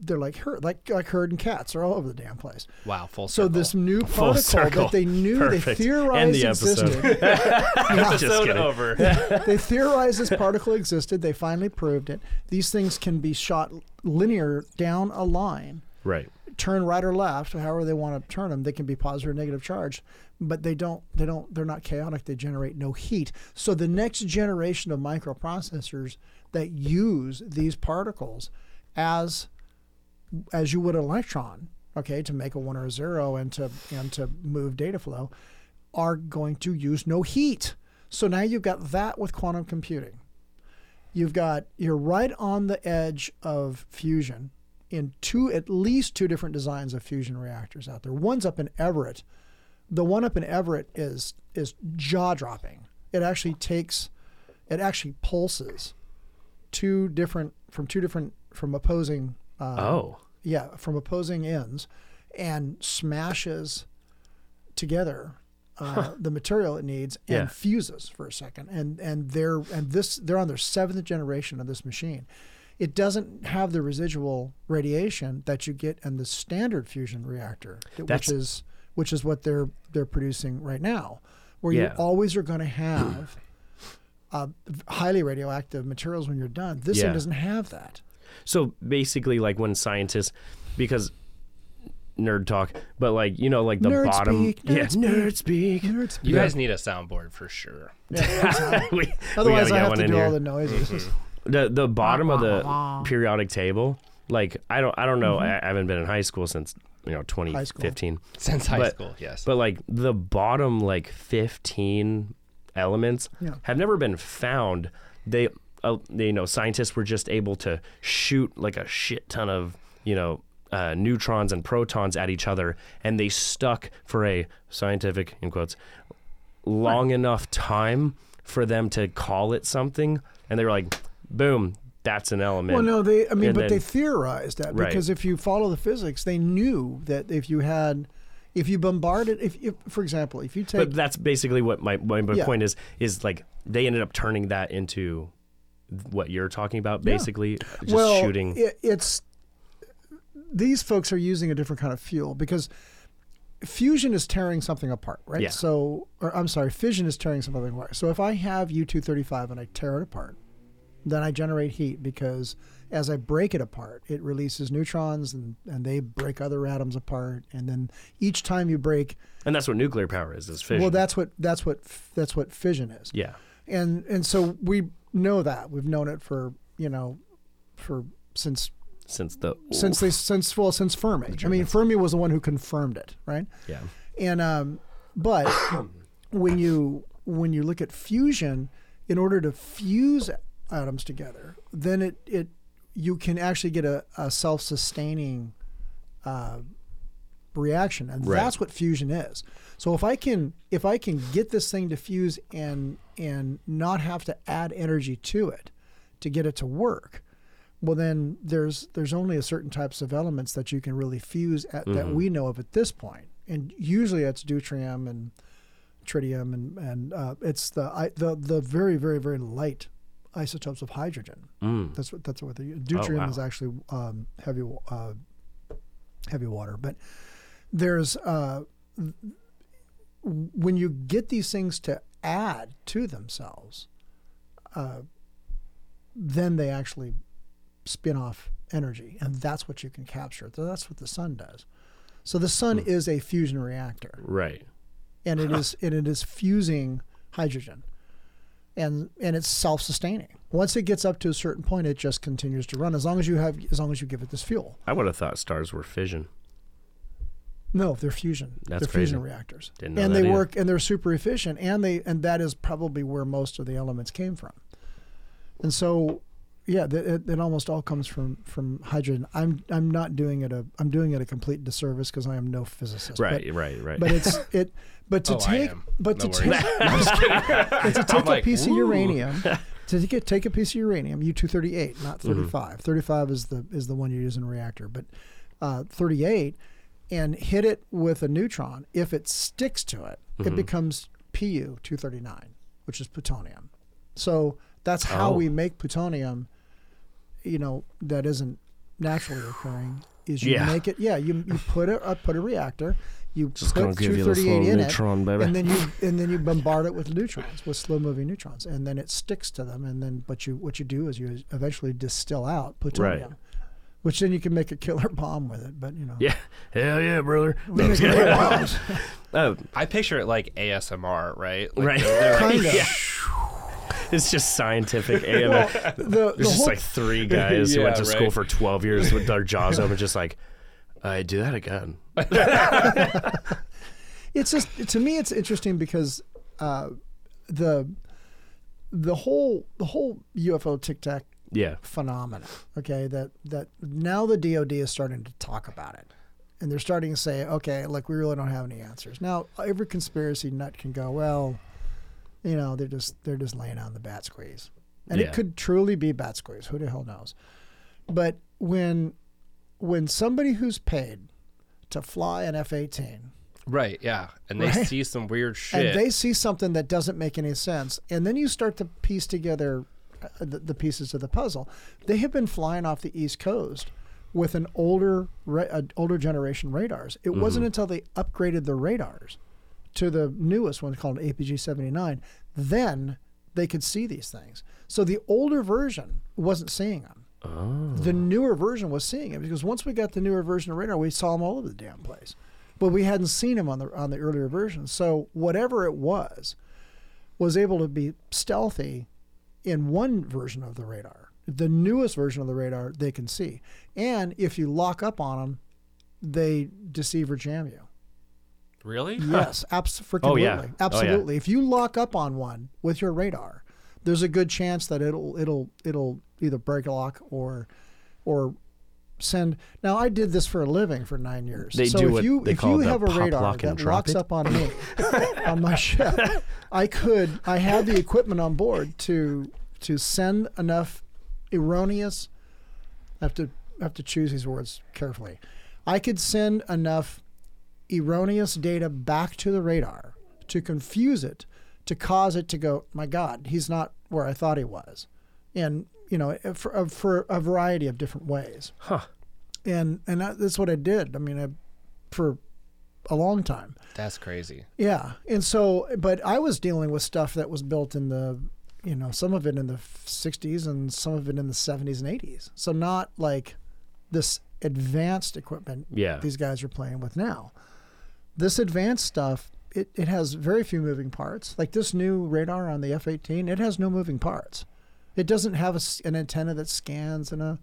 they're like herd like like herding cats. They're all over the damn place. Wow, full circle. So this new Full particle circle. that they knew Perfect. they End theorized the episode. existed. Yeah. episode over. they theorized this particle existed. They finally proved it. These things can be shot linear down a line, Right. turn right or left, however they want to turn them. They can be positive or negative charge, but they don't. They don't. They're not chaotic. They generate no heat. So the next generation of microprocessors that use these particles as as you would an electron, okay, to make a one or a zero and to and to move data flow, are going to use no heat. So now you've got that with quantum computing. You've got you're right on the edge of fusion in two at least two different designs of fusion reactors out there. One's up in Everett. The one up in Everett is is jaw dropping. It actually takes it actually pulses two different from two different from opposing uh, Oh. yeah, from opposing ends, and smashes together uh, the material it needs and Yeah. fuses for a second. And and they're and this they're on their seventh generation of this machine. It doesn't have the residual radiation that you get in the standard fusion reactor, That's- which is which is what they're they're producing right now, where you always are going to have uh, highly radioactive materials when you're done. This Yeah. thing doesn't have that. So basically, like when scientists, because nerd talk, but like you know, like the Nerd bottom, speak, yeah, nerd nerd speak. You guys need a soundboard for sure. Yeah, we, we Otherwise, gotta I get have to do here. all the noises. the the bottom of the periodic table. Like I don't I don't know. I, I haven't been in high school since you know Mm-hmm. High 2015. Since high But- school, yes. But like the bottom like 15 elements Yeah. have never been found. They, uh, you know, scientists were just able to shoot like a shit ton of, you know, uh, neutrons and protons at each other, and they stuck for a scientific, in quotes, long enough time for them to call it something. And they were like, boom, that's an element. Well, no, they. I mean, And but they theorized that Right. because if you follow the physics, they knew that if you had, if you bombarded, if, if for example, if you take, but that's basically what my, my, my Yeah. point is is like they ended up turning that into what you're talking about basically just well, shooting It, it's these folks are using a different kind of fuel because fusion is tearing something apart, right? Yeah. So, or I'm sorry, fission is tearing something apart. So if I have U235 and I tear it apart, then I generate heat because as I break it apart, it releases neutrons and, and they break other atoms apart. And then each time you break, And that's what nuclear power is, is fission. well, that's what that's what that's what fission is. yeah. And and so we know that we've known it for you know for since Since the since they since well since Fermi. I mean, Fermi was the one who confirmed it, right? yeah. And um, but when you when you look at fusion, in order to fuse atoms together, then it it you can actually get a, a self sustaining uh, reaction, and Right. that's what fusion is. So if I can if I can get this thing to fuse and and not have to add energy to it to get it to work, well then there's there's only a certain types of elements that you can really fuse at, that we know of at this point, and usually it's deuterium and tritium and and uh, it's the I, the the very very very light isotopes of hydrogen. Mm. That's what that's what the deuterium wow. is actually um, heavy uh, heavy water, but there's uh, when you get these things to add to themselves, uh, then they actually spin off energy, and that's what you can capture. So that's what the sun does. So the sun is a fusion reactor, Right. and it is and it is fusing hydrogen, and and it's self-sustaining. Once it gets up to a certain point, it just continues to run as long as you have as long as you give it this fuel. I would have thought stars were fission. No, they're fusion. That's they're fusion reactors, Didn't know and that they either. work and they're super efficient, and they and that is probably where most of the elements came from. And so, yeah, it, it almost all comes from from hydrogen. I'm I'm not doing it a I'm doing it a complete disservice because I am no physicist. but- Right, right, right. But it's it. But to Oh, take, but No to take, worries. I'm just kidding. But to take a like, piece of uranium, to take, take a piece of uranium, U two thirty eight, not Mm-hmm. 35. 35 is the is the one you use in a reactor, but uh, 38, and hit it with a neutron. If it sticks to it, Mm-hmm. it becomes Pu two thirty nine, which is plutonium. So that's how Oh. we make plutonium. You know that isn't naturally occurring. Is you Yeah. make it? Yeah, you, you put a uh, put a reactor. You Just put give you 238 in neutron, it, baby. and then you and then you bombard it with neutrons, with slow moving neutrons, and then it sticks to them. And then but you what you do is you eventually distill out plutonium, which then you can make a killer bomb with it. But you know, yeah. Hell yeah, brother. we make killer bombs. Oh, I picture it like ASMR, right? Like Right. they're- they're like- of. yeah. it's just scientific AMF. The, the There's just whole like three guys who went Yeah, to school for 12 years with their jaws open, just like, I do that again. it's just to me it's interesting because uh, the the whole the whole UFO tic tac Yeah. phenomena. Okay, that that now the DoD is starting to talk about it, and they're starting to say, okay, look, we really don't have any answers. Now every conspiracy nut can go, well, you know, they're just they're just laying on the bat squeeze, and Yeah. it could truly be bat squeeze. Who the hell knows? But when when somebody who's paid to fly an F eighteen right, yeah. And they Right. see some weird shit. and they see something that doesn't make any sense, and then you start to piece together the, the pieces of the puzzle. They have been flying off the East Coast with an older, uh, older generation radars. It wasn't until they upgraded the radars to the newest one called APG seventy nine, then they could see these things. So the older version wasn't seeing them. The newer version was seeing it because once we got the newer version of radar, we saw them all over the damn place, but we hadn't seen them on the on the earlier version. So whatever it was, was able to be stealthy in one version of the radar. The newest version of the radar they can see, and if you lock up on them, they deceive or jam you. really? Yes, absolutely. Oh, yeah. Oh, yeah. Absolutely. If you lock up on one with your radar, there's a good chance that it'll it'll it'll either break a lock or or send. Now I did this for a living for nine years. They so do if what you they if call you the have a pop, radar lock, that locks it. up on me on my ship, I could I had the equipment on board to to send enough erroneous I have to I have to choose these words carefully. I could send enough erroneous data back to the radar to confuse it, to cause it to go, my God, he's not where I thought he was, and you know, for for a variety of different ways. Huh. And and that's what I did. I mean, I, for a long time. That's crazy. Yeah, and so, but I was dealing with stuff that was built in the, you know, some of it in the '60s and some of it in the '70s and '80s. So not like this advanced equipment Yeah. these guys are playing with now. This advanced stuff, it, it has very few moving parts. Like this new radar on the F-18, it has no moving parts. It doesn't have a s an antenna that scans in a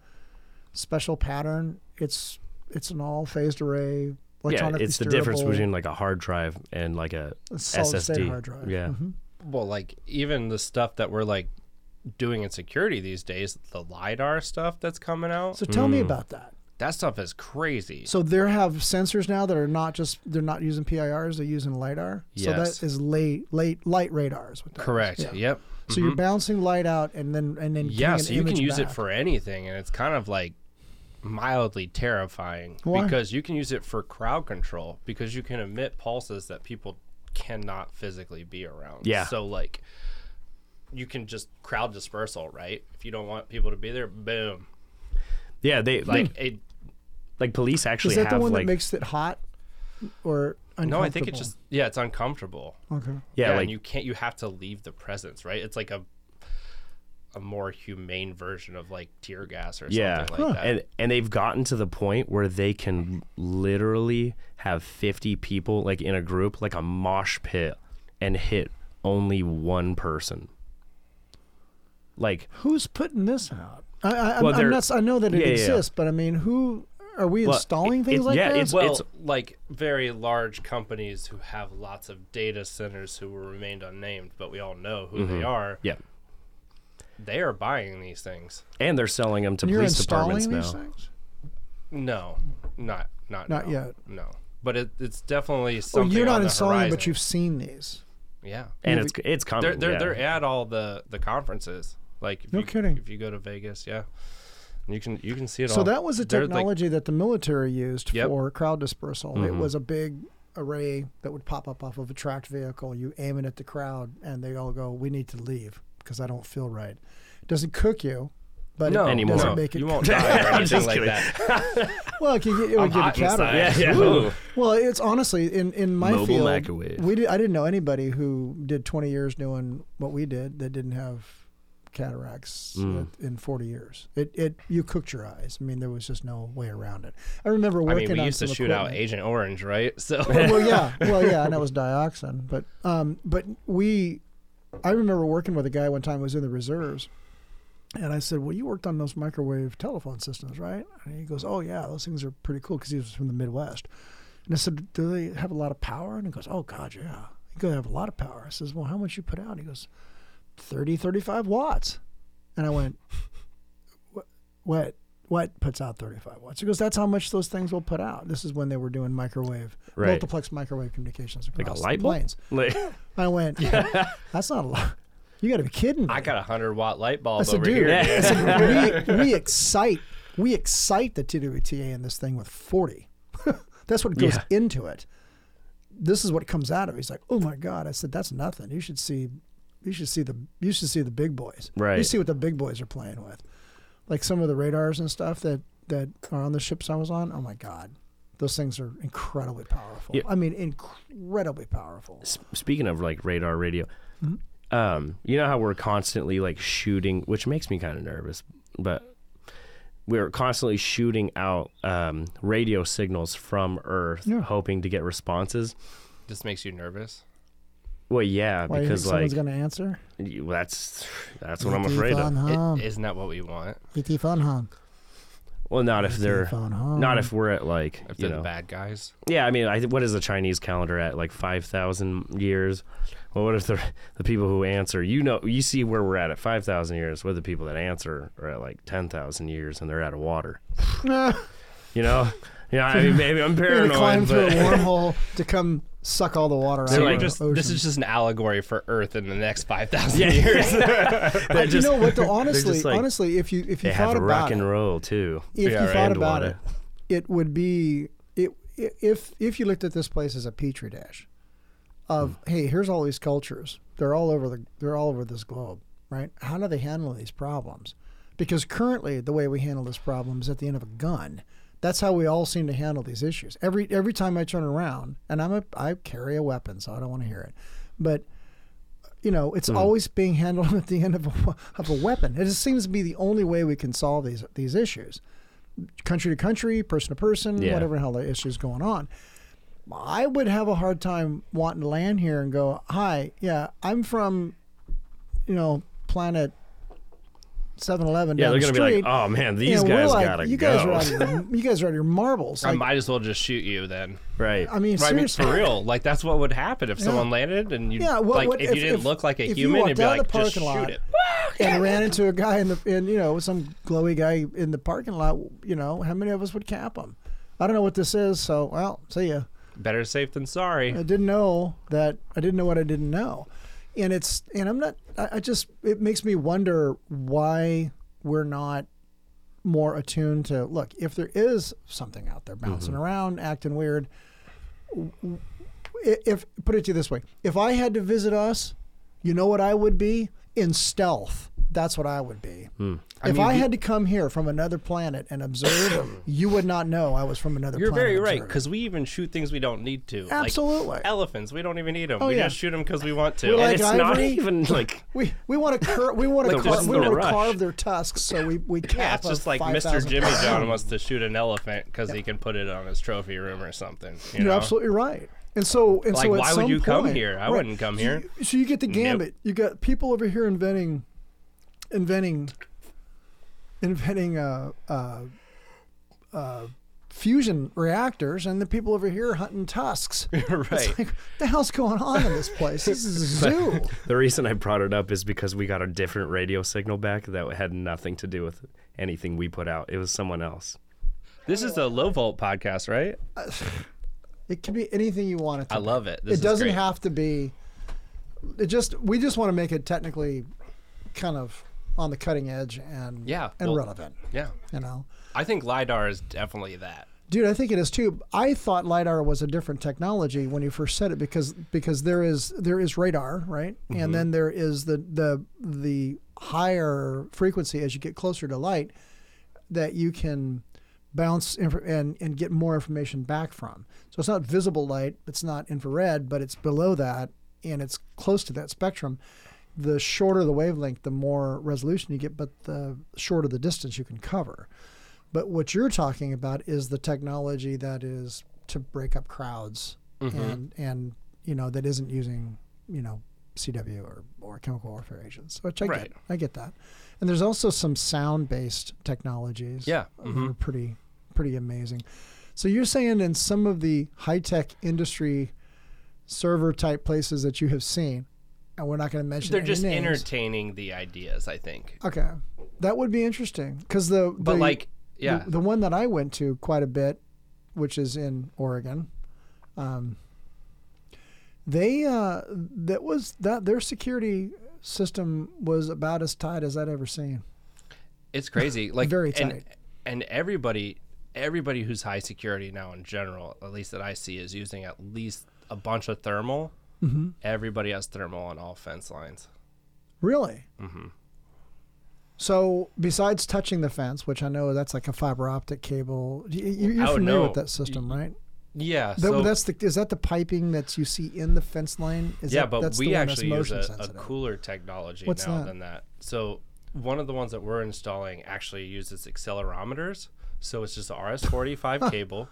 special pattern. It's it's an all phased array. yeah, electronically it's the difference between like a hard drive and like a solid state SSD. hard drive. Yeah. Mhm. Well, like even the stuff that we're like doing in security these days, the lidar stuff that's coming out, So tell me Mm. about that. That stuff is crazy. So they have sensors now that are not just they're not using PIRs, they're using lidar. Yes. So that is late late light radars. What that is. Correct. Yeah. Yep. So you're Mhm. bouncing light out and then and then yeah, so an you can image use it for anything, and it's kind of like mildly terrifying Why? because you can use it for crowd control because you can emit pulses that people cannot physically be around. Yeah. So like you can just crowd dispersal, right? If you don't want people to be there, boom. Yeah, they like Like it like police actually Is that have the one like that makes it hot or uncomfortable? no, I think it's just yeah, it's uncomfortable. okay. yeah, and like you can't you have to leave the presence, right? It's like a a more humane version of like tear gas or yeah, something like that. and and they've gotten to the point where they can literally have 50 people like in a group like a mosh pit and hit only one person. Like Who's putting this out? I, I, I'm- Well, I'm not, s- I know that it Yeah, yeah, yeah. exists, but I mean, who are we Well, installing it- things it's- like yeah, that? it's- well, like very large companies who have lots of data centers who were remained unnamed, but we all know who Mm-hmm. they are. yeah, They are buying these things. and they're selling them to And you're police installing departments these now. things? No, not not Not now. yet. No, but it, it's definitely Oh, something. you're not on the installing, horizon. but you've seen these. yeah. And Yeah, it's it's coming. They're they're yeah. they're at all the the conferences. Like if No you, kidding. If you go to Vegas, yeah, you can you can see it So all. that was a They're, like- technology that the military used Yep. for crowd dispersal. It Mhm. was a big array that would pop up off of a tracked vehicle. You aim it at the crowd, and they all go, "We need to leave because I don't feel right." It doesn't cook you, but no, it Anymore. doesn't no, make it. you won't die or I'm anything just like that. Well, it, could get, it would I'm give you hot cataracts. Yeah, yeah. Ooh. Well, it's honestly in in my Mobile field. microwave. We did, I didn't know anybody who did 20 years doing what we did that didn't have cataracts Mm. in 40 years. It it you cooked your eyes. I mean, there was just no way around it. I remember working. I mean, we used to shoot out. Agent Orange, right? So well, yeah, well, yeah, and that was dioxin. But um, but we, I remember working with a guy one time who was in the reserves, and I said, "Well, you worked on those microwave telephone systems, right?" And he goes, "Oh yeah, those things are pretty cool," because he was from the Midwest. And I said, "Do they have a lot of power?" And he goes, "Oh God, yeah, you gotta have a lot of power." I says, "Well, how much you put out?" He goes, 30, 35 watts. And I went, "What? What?" What puts out 35 watts? He goes, that's how much those things will put out. This is when they were doing microwave Right. multiplex microwave communications like a across light the bulb. planes. Like, I went, yeah, that's not a lot. You got to be kidding me. I got a hundred watt light I bulb said, over dude, here. I said, we, we excite we excite the TWTA in this thing with 40. that's what goes Yeah. into it. This is what comes out of it. He's like, oh my god. I said, that's nothing. You should see, you should see the you should see the big boys. Right. You see what the big boys are playing with, like some of the radars and stuff that that are on the ships I was on. Oh my god. Those things are incredibly powerful. Yeah. I mean, incredibly powerful. S- speaking of like radar radio, Mm-hmm. um, you know how we're constantly like shooting, which makes me kind of nervous, but we're constantly shooting out um, radio signals from Earth, Yeah. hoping to get responses. This makes you nervous. Well, yeah, Why because you think like someone's going to answer? you- that's that's what I'm E.T. afraid phone of. It, home. isn't that what we want? E.T. phone home. Well, not if they're phone home. not if we're at like If you they're know the bad guys. Yeah, I mean, I, what is the Chinese calendar at? Like five thousand years. Well, what if the the people who answer? You know, you see where we're at at five thousand years. What if the people that answer are at like ten thousand years and they're out of water? You know, yeah. I mean, maybe I'm You're gonna climb paranoid, through a but wormhole to come suck all the water They're out like- of the just ocean. this is just an allegory for Earth in the next five thousand Yeah. years. Uh, you know what? Though honestly, just like- honestly, if you if you they thought have about rock and it, roll too. if Yeah, you thought And about water. it, it would be it if if you looked at this place as a petri dish of Hmm. hey, here's all these cultures. They're all over the they're all over this globe, right? How do they handle these problems? Because currently, the way we handle this problem is at the end of a gun. That's how we all seem to handle these issues. Every every time I turn around, and I'm a I carry a weapon, so I don't want to hear it, but you know, it's hmm. always being handled at the end of a, of a weapon. It just seems to be the only way we can solve these these issues, country to country, person to person, Yeah. whatever the hell the issue's going on. I would have a hard time wanting to land here and go, "Hi, yeah, I'm from, you know, planet 7-Eleven Yeah, down they're the gonna street." be like, oh man, these You we're guys like, gotta you go. guys are out of your, you guys are out of your marbles. I Like, might as well just shoot you then. right. I mean, Right, I mean, seriously. for real. Like that's what would happen if someone landed and you Yeah, what- like what- if, if- you didn't if- look like a if you human, walked you'd be out of like the just parking shoot lot it. and ran into a guy in the in you know some glowy guy in the parking lot. You know, how many of us would cap him? I don't know what this is, so well, see ya. Better safe than sorry. I didn't know that. I didn't know what I didn't know, and it's and I'm not. I, I just it makes me wonder why we're not more attuned to look if there is something out there bouncing mm-hmm. around, acting weird. If put it to you this way, if I had to visit us, you know what I would be in stealth. That's what I would be. Hmm. If mean, I had to come here from another planet and observe, you would not know I was from another planet. You're planet. very right because we even shoot things we don't need to. Absolutely. Like elephants, we don't even need them. Oh, we yeah. just shoot them because we want to. Like it's not ivory. even like We we want to cur- we want to Like, car- we want to carve their tusks so we we yeah, it's just like 5,000 Mr. Jimmy John wants to shoot an elephant because he can put it on his trophy room or something. You You're know? absolutely right. And so and Like, so why would you come here? I right. wouldn't come So here. you- So you get the gambit. You got people over here inventing inventing inventing uh uh uh fusion reactors and the people over here hunting tusks. right. It's like, what the hell's going on in this place? This is a zoo. the reason I brought it up is because we got a different radio signal back that had nothing to do with anything we put out. It was someone else. This is the low volt podcast, right? It can be anything you want it to I love it. This it is doesn't great. have to be it just we just want to make it technically kind of on the cutting edge and Yeah, and well- relevant Yeah. you know I think LiDAR is definitely that. dude i think it is too i thought lidar was a different technology when you first said it because because there is there is radar right Mm-hmm. and then there is the the the higher frequency as you get closer to light that you can bounce inf- and and get more information back from so it's not visible light it's not infrared but it's below that and it's close to that spectrum the shorter the wavelength the more resolution you get but the shorter the distance you can cover but what you're talking about is the technology that is to break up crowds mm-hmm. and and you know that isn't using you know CW or, or chemical warfare agents, which I Right. get. I get that. And there's also some sound based technologies. Yeah, that mm-hmm. are pretty pretty amazing. So you're saying in some of the high tech industry server type places that you have seen, and we're not going to mention that. They're just names. entertaining the ideas, I think. Okay, that would be interesting because the But the, like, yeah, the, the one that I went to quite a bit, which is in Oregon, um, they uh, that was that their security system was about as tight as I'd ever seen. it's crazy. Like Very and, tight. And everybody, everybody who's high security now in general, at least that I see, is using at least a bunch of thermal. Mm-hmm. Everybody has thermal on all fence lines. Really. Mm-hmm. So besides touching the fence, which I know that's like a fiber optic cable, y- y- you're Oh, familiar no. with that system, right? Yeah. That- so that's the is that the piping that you see in the fence line? Is yeah, that, but that's we actually use a, a cooler technology What's now that? than that. So one of the ones that we're installing actually uses accelerometers. So it's just a RS-45 cable.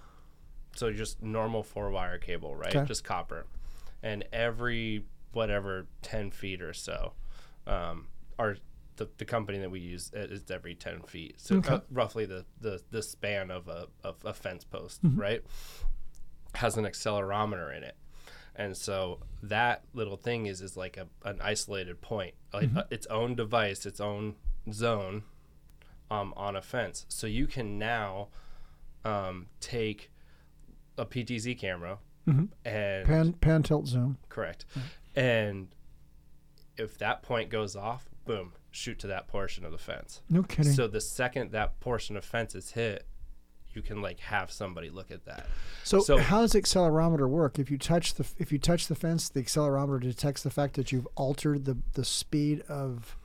So just normal four-wire cable, right? Okay. Just copper. And every whatever 10 feet or so, um, our the, the company that we use is every 10 feet. So uh, roughly the, the, the span of a, of a fence post, Mm-hmm. right? Has an accelerometer in it. And so that little thing is is like a, an isolated point, like uh, its own device, its own zone um, on a fence. So you can now um, take a PTZ camera Mm-hmm. and pan pan tilt zoom. correct, mm-hmm. and if that point goes off, boom, shoot to that portion of the fence. No kidding. So the second that portion of fence is hit, you can like have somebody look at that. So, So- how does accelerometer work? If you touch the if you touch the fence, the accelerometer detects the fact that you've altered the the speed of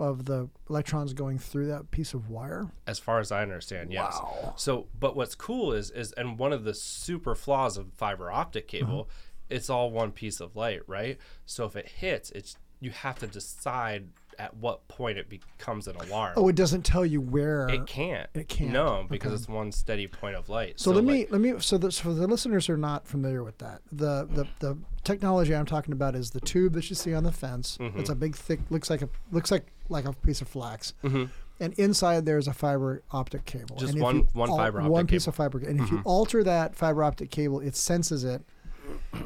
of the electrons going through that piece of wire. as far as I understand, yes. Wow. So, but what's cool is is and one of the super flaws of fiber optic cable, it's all one piece of light, right? So if it hits, it's you have to decide at what point it becomes an alarm. Oh, it doesn't tell you where. it can't. it can't. No, because it's one steady point of light. So, let me like, let me so that for the listeners who are not familiar with that, the, the the technology I'm talking about is the tube that you see on the fence. Mm-hmm. It's a big, thick, looks like a looks like like a piece of flax, Mm-hmm. and inside there's a fiber optic cable. Just and if one- you one al- fiber one optic piece cable. Mm-hmm. of fiber, and if you alter that fiber optic cable, it senses it,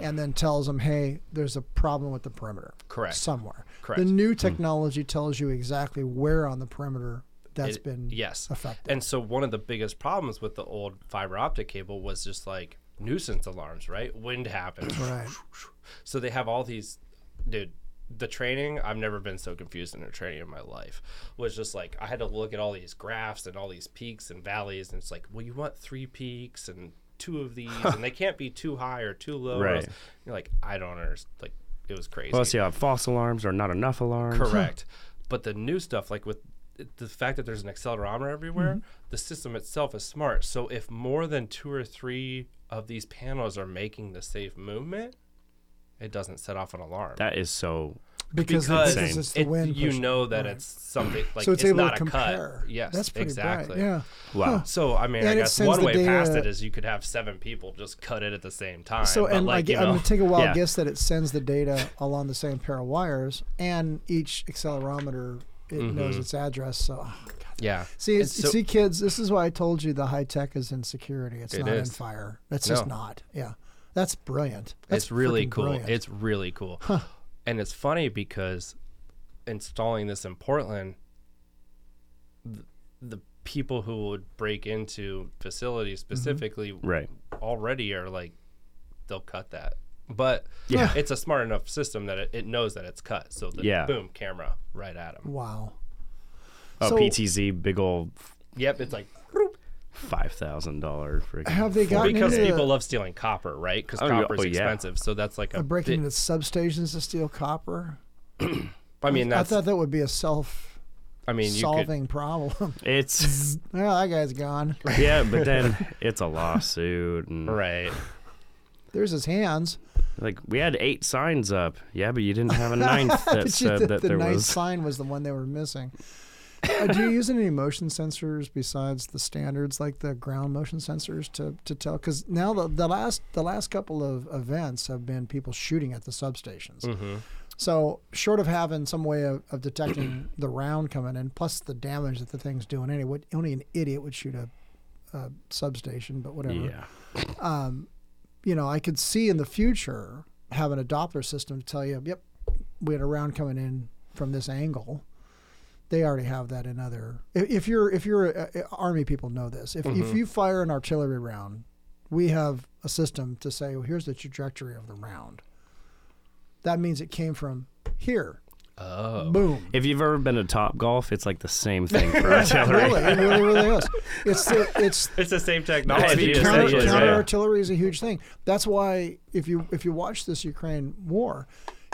and then tells them, "Hey, there's a problem with the perimeter." Correct. Somewhere. Correct. The new technology tells you exactly where on the perimeter that's It- been yes. affected. And so one of the biggest problems with the old fiber optic cable was just like nuisance alarms, right? Wind happens. Right. So they have all these, dude. The training, I've never been so confused in a training in my life. Was just like I had to look at all these graphs and all these peaks and valleys, and it's like, well, you want three peaks and two of these, and they can't be too high or too low. Right. You're like, I don't understand. Like, it was crazy. Plus, you have false alarms or not enough alarms. Correct. but the new stuff, like with the fact that there's an accelerometer everywhere, Mm-hmm. the system itself is smart. So if more than two or three of these panels are making the safe movement, it doesn't set off an alarm. That is so. because, because because it's the it- wind. you know that Right. it's something like so it's, it's, able not to a compare. cut. Yes, that's pretty exactly. bright. Yeah. Wow. So I mean, And I guess one the way past it is you could have seven people just cut it at the same time. So but and like I, you am gonna take a wild Yeah. guess that it sends the data along the same pair of wires, and each accelerometer it mm-hmm. knows its address. So, oh, yeah. see, it's, so- see, kids, this is why I told you the high tech is in security. It's It not in is. fire. That's just not. Yeah, that's brilliant. That's it's really cool. brilliant. It's really cool. And it's funny because installing this in Portland, the, the people who would break into facilities Mm-hmm. specifically Right. already are like, they'll cut that. But Yeah. it's a smart enough system that it, it knows that it's cut. So the Yeah. boom, camera right at them. wow. Oh, So- PTZ, big old Yep, it's like five thousand dollar freaking. Have they gotten because into people love stealing copper, right? Because Oh, yeah. copper's Oh, yeah. expensive. So that's like a breaking bit- into substations to steal copper? I mean, I thought that would be a self I mean, you could. solving problem. It's well, that guy's gone. yeah, but then it's a lawsuit and Right. There's his hands. like we had eight signs up. Yeah, but you didn't have a ninth that said the, that the there ninth was. sign was the one they were missing. Uh, do you use any motion sensors besides the standards, like the ground motion sensors, to, to tell? Because now the, the last the last couple of events have been people shooting at the substations. Mm-hmm. So short of having some way of, of detecting the round coming in, plus the damage that the thing's doing anyway, only an idiot would shoot a, a substation. But whatever Yeah. Um, you know, I could see in the future having a Doppler system to tell you, yep, we had a round coming in from this angle. They already have that in other. If, if you're if you're a, a- army people know this. If if mm-hmm. you fire an artillery round, we have a system to say, well, here's the trajectory of the round. That means it came from here. Oh. Boom. If you've ever been to Top Golf, it's like the same thing for artillery. really, it really, really is. It's the, it's It's the same technology. Yes, counter, counter yeah. artillery is a huge thing. That's why if you if you watch this Ukraine war,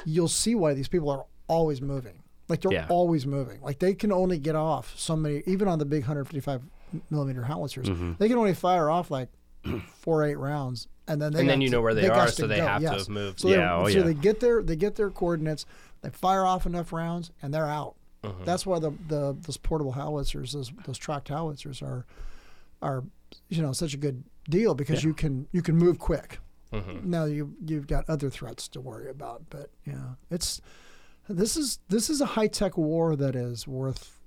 you'll see why these people are always moving. Like they're Yeah. always moving. Like they can only get off so many, even on the big 155 millimeter howitzers, Mm-hmm. they can only fire off like four eight rounds, and then they And then you to- know where they got are, so they go, have to yes. have moved. So they- Yeah, oh, so yeah. they get their they get their coordinates, they fire off enough rounds, and they're out. Mm-hmm. That's why the, the those portable howitzers, those those tracked howitzers are are you know such a good deal because you can you can move quick. Mm-hmm. Now you you've got other threats to worry about, but yeah, it's this is this is a high tech war that is worth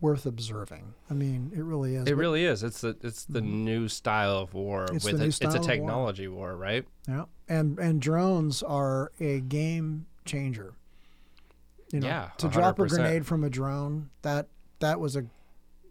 worth observing. I mean, it really is. It really is. It's the it's the mm-hmm. new style of war. It's with the it. new style it's a of war. technology war, right? Yeah, and and drones are a game changer. You know, Yeah, to drop a grenade from a drone that that was a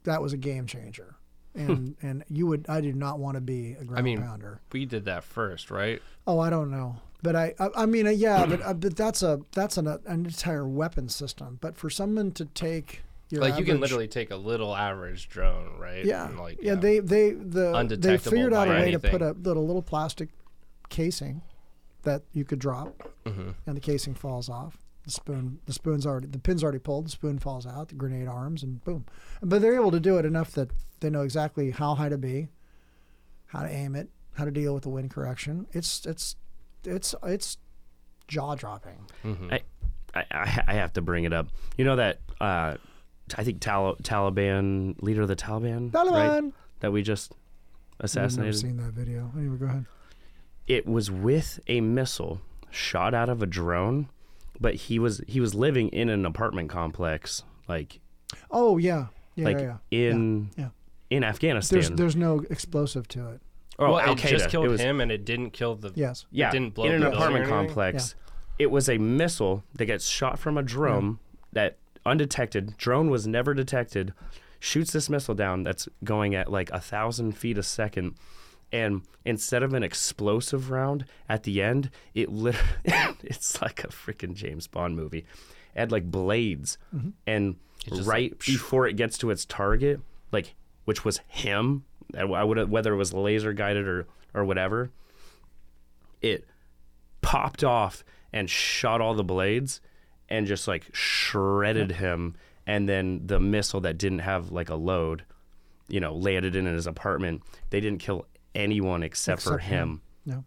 that was a game changer, hmm. and and you would I do not want to be a ground I mean- pounder. We did that first, right? Oh, I don't know, but I I, I mean uh, yeah, but uh, but that's a that's an, an entire weapon system. But for someone to take your like you can literally take a little average drone, right? yeah and like yeah they they the they figured out a way to put a little little plastic casing that you could drop Mm-hmm. and the casing falls off The spoon, the spoon's already, the pin's already pulled. The spoon falls out. The grenade arms, and boom. But they're able to do it enough that they know exactly how high to be, how to aim it, how to deal with the wind correction. It's it's it's it's jaw dropping. I, I, I have to bring it up. You know that uh, I think Tal- Taliban leader of the Taliban, right? Taliban. That we just I've assassinated. seen that video. Anyway, go ahead. It was with a missile shot out of a drone, but he was he was living in an apartment complex, like Oh yeah, yeah, like yeah. in yeah. in Afghanistan. There's there's no explosive to it. Oh, well, Al it just killed it was, him, and it didn't kill the. Yes. Yeah, didn't blow in an the building apartment or anything? complex. It was a missile that gets shot from a drone that undetected. Drone was never detected. Shoots this missile down that's going at like a thousand feet a second, and instead of an explosive round at the end, it lit- it's like a freaking James Bond movie. It had like blades, mm-hmm. and right like, before it gets to its target, like which was him, I would whether it was laser guided or or whatever, it popped off and shot all the blades and just like shredded him and then the missile that didn't have like a load you know landed in his apartment they didn't kill anyone except, for him. him No.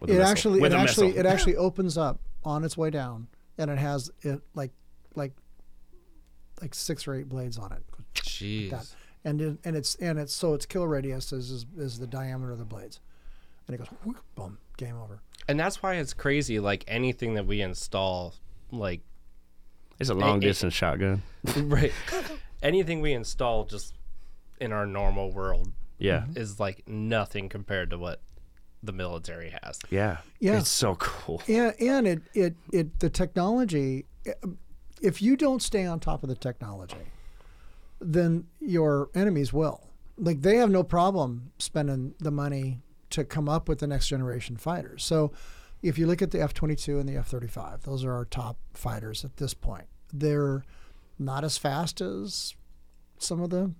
with It actually with it actually missile. it actually opens up on its way down, and it has it like like like six or eight blades on it. Jeez. That. And it, and it's and it's so its kill radius is, is is the diameter of the blades, and it goes whoop, boom, game over. And that's why it's crazy. Like anything that we install, like it's a long it- distance shotgun right, anything we install just in our normal world yeah mm-hmm. is like nothing compared to what the military has. yeah Yeah. it's so cool And and it it it the technology, if you don't stay on top of the technology, then your enemies will. Like they have no problem spending the money to come up with the next generation fighters. So if you look at the F 22 and the F 35, those are our top fighters at this point. They're not as fast as some of the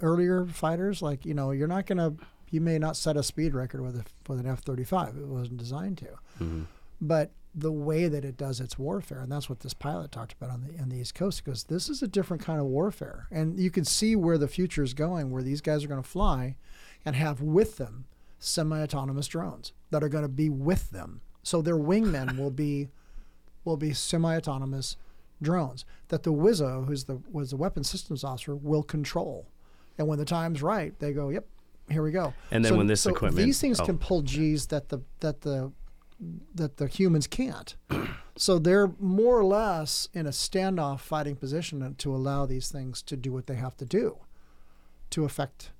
earlier fighters. Like, you know, you're not going to, you may not set a speed record with, a, with an F 35. It wasn't designed to. Mm-hmm. But the way that it does its warfare, and that's what this pilot talked about on the on the East Coast, because this is a different kind of warfare, and you can see where the future is going, where these guys are going to fly, and have with them semi-autonomous drones that are going to be with them. So their wingmen will be will be semi-autonomous drones that the Wizzo, who's the was the weapons systems officer, will control. And when the time's right, they go, "Yep, here we go." And then when this so equipment- these things oh. can pull G's that the that the that the humans can't. so they're more or less in a standoff fighting position to allow these things to do what they have to do to affect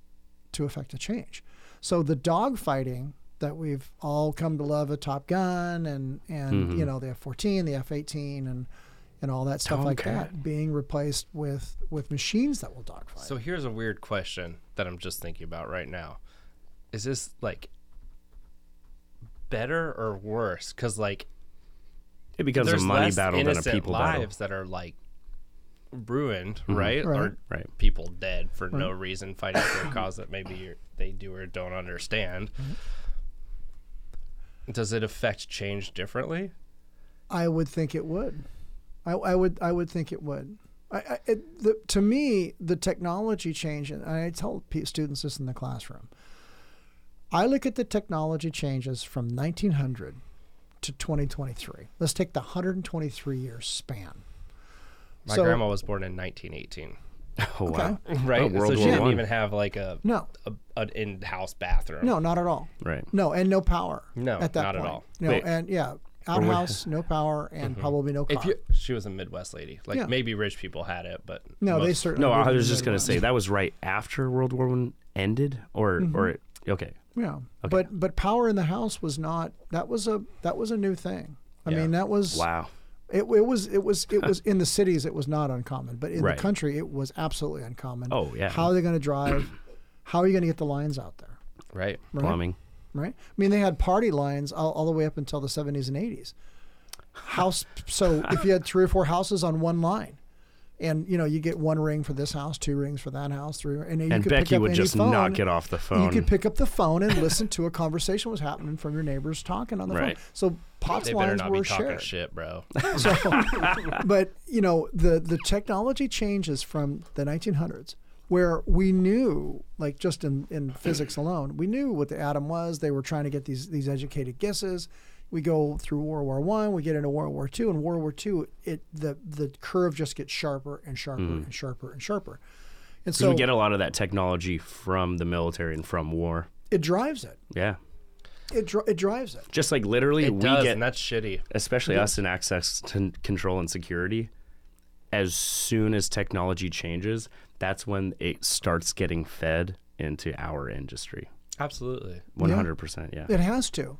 to affect a change. So the dog fighting that we've all come to love at Top Gun and and Mm-hmm. you know the F-14, the F-18 and and all that stuff like Tomcat. that being replaced with with machines that will dogfight. So here's a weird question that I'm just thinking about right now. Is this like better or worse? Because like it becomes a there's money less battle than a innocent people battle Mm-hmm. lives that are like ruined, right? Right. Or Right. people dead for no reason fighting for a cause that maybe you're, they do or don't understand. Mm-hmm. Does it affect change differently? I would think it would. I, I would. I would think it would. I, I, it, the, to me, the technology change, and I tell students this in the classroom. I look at the technology changes from 1900 to 2023. Let's take the 123 year span. My So- grandma was born in 1918, oh wow right? Oh, World so she War didn't One. even have like a, No, a an in-house bathroom. no, not at all. right No, and no power. No, at that not at point. all. No, Wait. and yeah, outhouse, no power, and probably no car. If you, she was a Midwest lady. Like Yeah. maybe rich people had it, but no, they certainly. no i was just going to say that was right after world war one ended or Mm-hmm. or it, okay Yeah, Okay. but but power in the house was not. That was a that was a new thing. I Yeah. mean, that was wow It, it was it was it was in the cities. It was not uncommon, but in Right. the country, it was absolutely uncommon. Oh, yeah. How are they going to drive? How are you going to get the lines out there? right. Right? plumbing Right. I mean, they had party lines all, all the way up until the seventies and eighties. House. So if you had three or four houses on one line. And you know you get one ring for this house, two rings for that house, three, and, you and could becky pick up would any just phone. not get off the phone You could pick up the phone and listen to a conversation was happening from your neighbors talking on the Right. phone. So POTS They better lines not were be talking shared. shit, bro. So, but you know, the the technology changes from the 1900s, where we knew, like just in, in physics alone, we knew what the atom was. They were trying to get these these educated guesses. We go through World War One, we get into World War Two, and World War Two, it the the curve just gets sharper and sharper mm. and sharper and sharper. And So so we get a lot of that technology from the military and from war. it drives it. Yeah. It dri- it drives it. Just like literally, It we does, get and that's shitty. especially us in access to control and security, as soon as technology changes, that's when it starts getting fed into our industry. Absolutely. One hundred percent, yeah. It has to,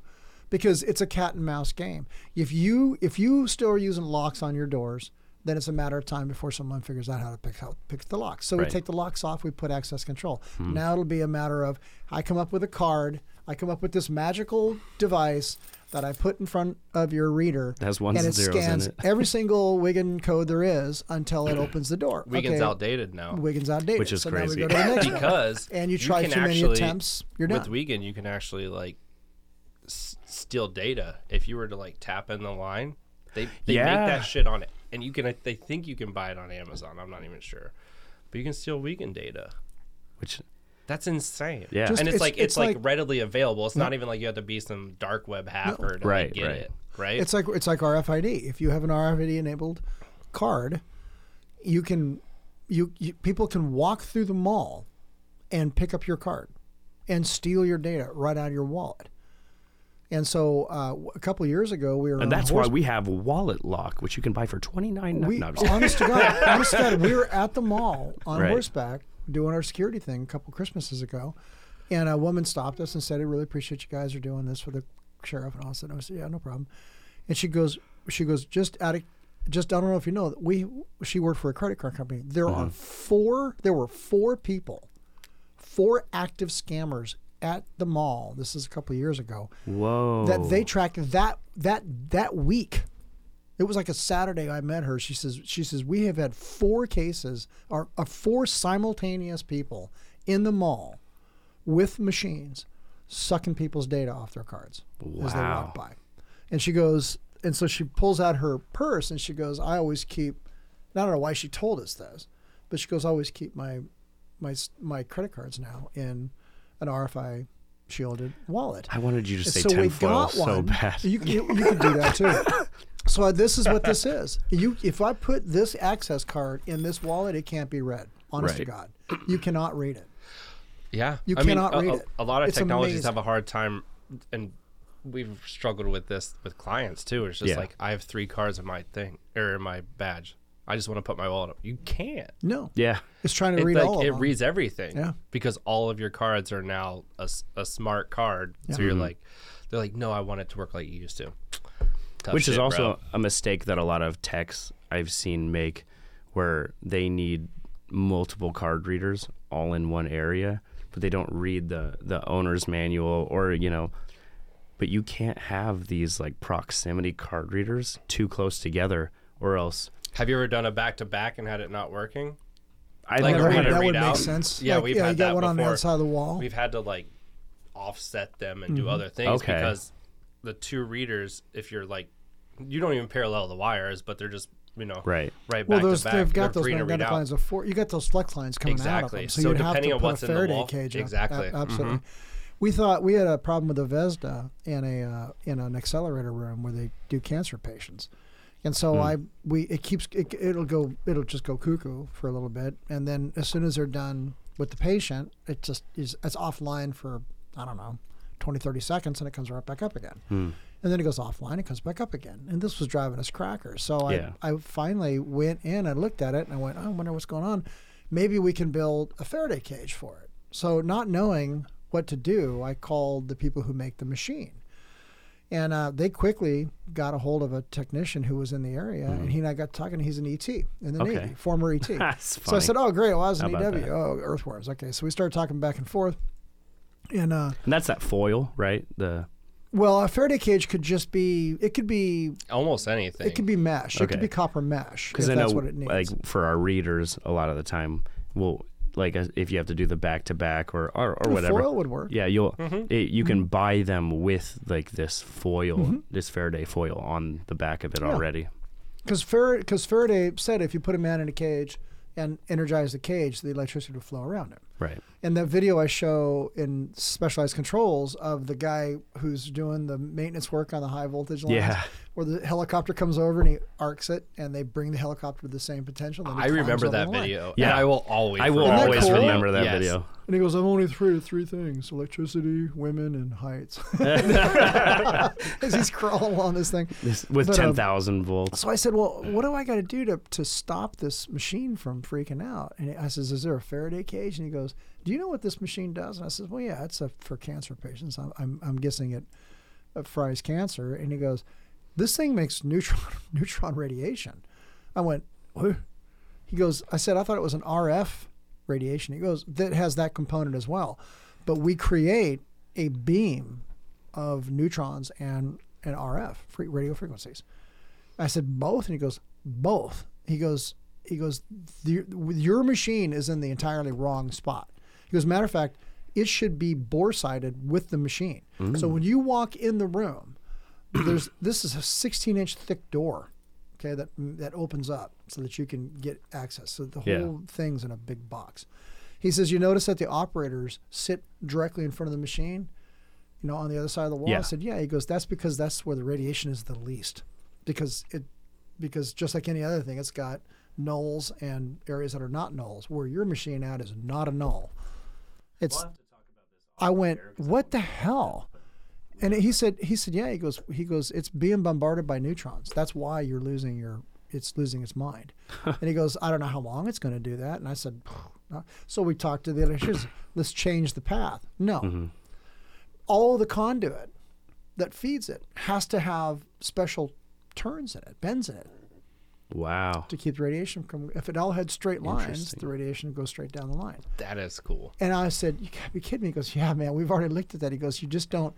because it's a cat and mouse game. If you if you still are using locks on your doors, then it's a matter of time before someone figures out how to pick out pick the locks. So we take the locks off, we put access control. Hmm. Now it'll be a matter of I come up with a card, I come up with this magical device that I put in front of your reader, It has ones and and it zeros in scans it. every single Wiegand code there is until it opens the door. Wiegand's okay, outdated now. Wiegand's outdated, Which is so Now we crazy. go to the next one. because And you try can too many attempts, you're done. with. Wiegand, you can actually like s- steal data if you were to like tap in the line. They they Yeah. make that shit on it, and you can they think you can buy it on Amazon. I'm not even sure, but you can steal Wiegand data. Which, That's insane. Yeah. Just- and it's, it's- like it's it's, like, like- readily available. It's not even like you have to be some dark web hacker to Right, get right. it. Right. It's like it's like RFID. If you have an RFID enabled card, you can you, you people can walk through the mall and pick up your card and steal your data right out of your wallet. And so uh, a couple of years ago, we were and that's why we have Wallet Lock, which you can buy for twenty nine. we no, I'm just kidding. honest to God, honest to God, we were at the mall on Right. horseback doing our security thing a couple Christmases ago, and a woman stopped us and said, "I really appreciate you guys are doing this for the sheriff." And all that. And I said, "Yeah, no problem." And she goes, "She goes just out of." Just I don't know if you know that we she worked for a credit card company. There Uh-huh. are four. There were four people, four active scammers at the mall. This is a couple of years ago Whoa. that they tracked that that that week. It was like a Saturday. I met her. She says she says we have had four cases or uh, four simultaneous people in the mall with machines sucking people's data off their cards as they walk by. And she goes, and so she pulls out her purse and she goes, I always keep. I don't know why she told us this, but she goes, I always keep my my my credit cards now in an RFI shielded wallet. I wanted you to say so we tinfoil so bad. You, you, you can do that too. So uh, this is what this is. You, if I put this access card in this wallet, it can't be read. Honest to God, you cannot read it. Yeah, You I cannot a, read a- it. A lot of It's technologies amazing. have a hard time, and we've struggled with this with clients too. It's just Yeah. like I have three cards in my thing or in my badge. I just want to put my wallet up. You can't. No, yeah. it's trying to It, read like, all of it them. reads everything. Yeah. Because all of your cards are now a smart card. So you're mm-hmm. like, they're like, no, I want it to work like you used to. Tough Which is also bro. a mistake that a lot of techs I've seen make where they need multiple card readers all in one area, but they don't read the, the owner's manual or, you know, but you can't have these like proximity card readers too close together or else Have you ever done a back to back and had it not working? I've Like never reader had that would make sense. Yeah, Like, we've yeah, had you that one on the outside of the wall. We've had to like offset them and do other things Okay. because the two readers, if you're like, you don't even parallel the wires, but they're just you know Right. right well, back those to back. they've got They're those free to read magnetic lines of force. You got those flex lines coming out of them, so, So you'd have to on put what's a in the Faraday wall- cage. exactly. A- absolutely. Mhm. We thought we had a problem with a Vesda in a uh, in an accelerator room where they do cancer patients, and so Hmm. I we it keeps it, it'll go it'll just go cuckoo for a little bit, and then as soon as they're done with the patient, it just is it's offline for I don't know 20, 30 seconds, and it comes right back up again. Hmm. And then it goes offline, it comes back up again. And this was driving us crackers. So I, Yeah. I finally went in and looked at it and I went, oh, I wonder what's going on. Maybe we can build a Faraday cage for it. So not knowing what to do, I called the people who make the machine. And uh, they quickly got a hold of a technician who was in the area, and he and I got talking. He's an ET in the Mm-hmm. Okay. Navy, former ET. That's So I said, "Oh, great! Well, I was an EW. that? Oh, earthworms. Okay." So we started talking back and forth, and uh, And that's that foil, right? The well, a Faraday cage could just be. It could be Almost anything. It could be mesh. It could be copper mesh. because if I know that's what it needs. like for our readers a lot of the time, well, like a, if you have to do the back to back or or, or The whatever. Foil would work. Yeah, you'll Mm-hmm. it, you can mm-hmm. buy them with like this foil, mm-hmm. this Faraday foil on the back of it Yeah. already. Because Faraday, cause Faraday said if you put a man in a cage and energize the cage, the electricity would flow around him. Right. And that video I show in specialized controls of the guy who's doing the maintenance work on the high voltage lines, Yeah. where the helicopter comes over and he arcs it, and they bring the helicopter to the same potential. then I remember that the line. video. Yeah. and I will always. I will Isn't always cool? remember that Yes. video. And he goes, "I'm only three to three things: electricity, women, and heights." As he's crawling along this thing. This, with But, um, ten thousand volts. So I said, "Well, what do I got to do to to stop this machine from freaking out?" And I says, "Is there a Faraday cage?" And he goes, "Do you know what this machine does?" And I says, "Well, yeah, it's a, for cancer patients. I'm, I'm I'm guessing it uh, fries cancer." And he goes, "This thing makes neutron neutron radiation." I went, "What?" He goes, "I said I thought it was an RF radiation." He goes, "That has that component as well, but we create a beam of neutrons and and RF free radio frequencies." I said both, and he goes both. He goes he goes your machine is in the entirely wrong spot. He goes matter of fact, it should be bore sighted with the machine. So when you walk in the room, there's this is a 16 inch thick door, okay that that opens up so that you can get access. So the Yeah. whole thing's in a big box. He says you notice that the operators sit directly in front of the machine, you know, on the other side of the wall. I said, yeah. He goes, that's because that's where the radiation is the least, because it, because just like any other thing, it's got nulls and areas that are not nulls. Where your machine at is not a null. It's. I went, what the hell? And he said, he said, yeah. He goes, he goes, it's being bombarded by neutrons. That's why you're losing your, it's losing its mind. and he goes, I don't know how long it's going to do that. And I said, so we talked to the electricians. Let's change the path. No, all the conduit that feeds it has to have special turns in it, bends in it Wow. to keep the radiation from. If it all had straight lines, the radiation goes straight down the line. That is cool. And I said, "You gotta be kidding me." He goes, "Yeah, man, we've already looked at that." He goes, "You just don't